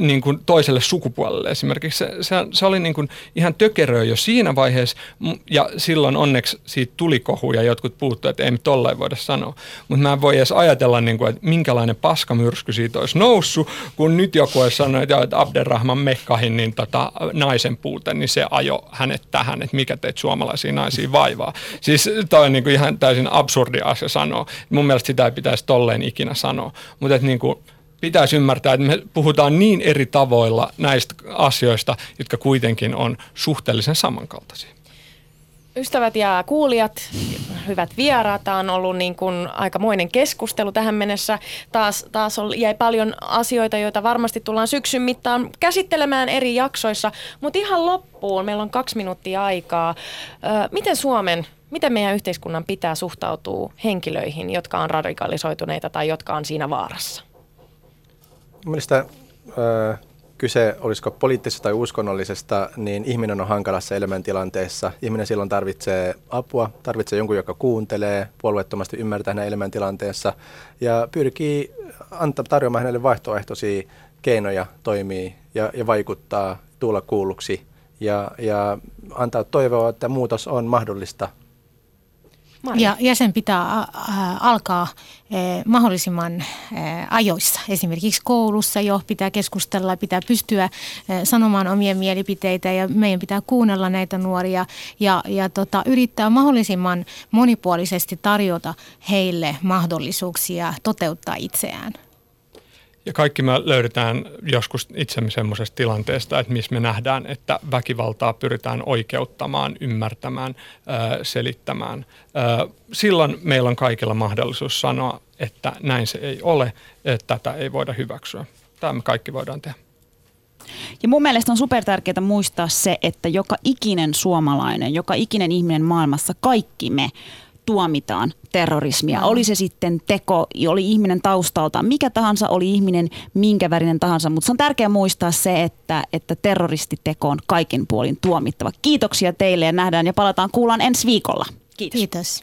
niin kuin toiselle sukupuolelle esimerkiksi. Se, se, se oli niin kuin ihan tökeröä jo siinä vaiheessa ja silloin onneksi siitä tuli kohu ja jotkut puuttu, että ei me tolleen voida sanoa. Mutta mä en voi edes ajatella, niin kuin, että minkälainen paskamyrsky siitä olisi noussut, kun nyt joku olisi sanonut, että Abderrahman Mekkahin niin tota, naisen puute, niin se ajo hänet tähän, että mikä teitä suomalaisia naisia vaivaa. Siis toi on niin kuin ihan täysin absurdi asia sanoa. Mun mielestä sitä ei pitäisi tolleen ikinä sanoa. Mutta niin kuin, pitäisi ymmärtää, että me puhutaan niin eri tavoilla näistä asioista, jotka kuitenkin on suhteellisen samankaltaisia. Ystävät ja kuulijat, hyvät vieraat, tämä on ollut niin kuin aikamoinen keskustelu tähän mennessä. Taas, taas jäi paljon asioita, joita varmasti tullaan syksyn mittaan käsittelemään eri jaksoissa, mutta ihan loppuun, meillä on kaksi minuuttia aikaa. Miten Suomen, miten meidän yhteiskunnan pitää suhtautua henkilöihin, jotka on radikalisoituneita tai jotka on siinä vaarassa? Mielestäni äh, kyse olisiko poliittisesta tai uskonnollisesta, niin ihminen on hankalassa elämäntilanteessa. Ihminen silloin tarvitsee apua, tarvitsee jonkun, joka kuuntelee, puolueettomasti ymmärtää hänen elämäntilanteensa ja pyrkii anta, tarjoamaan hänelle vaihtoehtoisia keinoja toimii ja, ja vaikuttaa, tulla kuulluksi ja, ja antaa toivoa, että muutos on mahdollista ja, ja sen pitää alkaa mahdollisimman ajoissa. Esimerkiksi koulussa jo pitää keskustella, pitää pystyä sanomaan omia mielipiteitä ja meidän pitää kuunnella näitä nuoria ja, ja tota, yrittää mahdollisimman monipuolisesti tarjota heille mahdollisuuksia toteuttaa itseään. Ja kaikki me löydetään joskus itsemme semmoisesta tilanteesta, että missä me nähdään, että väkivaltaa pyritään oikeuttamaan, ymmärtämään, selittämään. Silloin meillä on kaikilla mahdollisuus sanoa, että näin se ei ole, että tätä ei voida hyväksyä. Tämä me kaikki voidaan tehdä. Ja mun mielestä on super tärkeää muistaa se, että joka ikinen suomalainen, joka ikinen ihminen maailmassa, kaikki me tuomitaan terrorismia. No. Oli se sitten teko, oli ihminen taustalta, mikä tahansa, oli ihminen minkä värinen tahansa, mutta se on tärkeää muistaa se, että, että terroristiteko on kaiken puolin tuomittava. Kiitoksia teille ja nähdään ja palataan kuullaan ensi viikolla. Kiitos. Kiitos.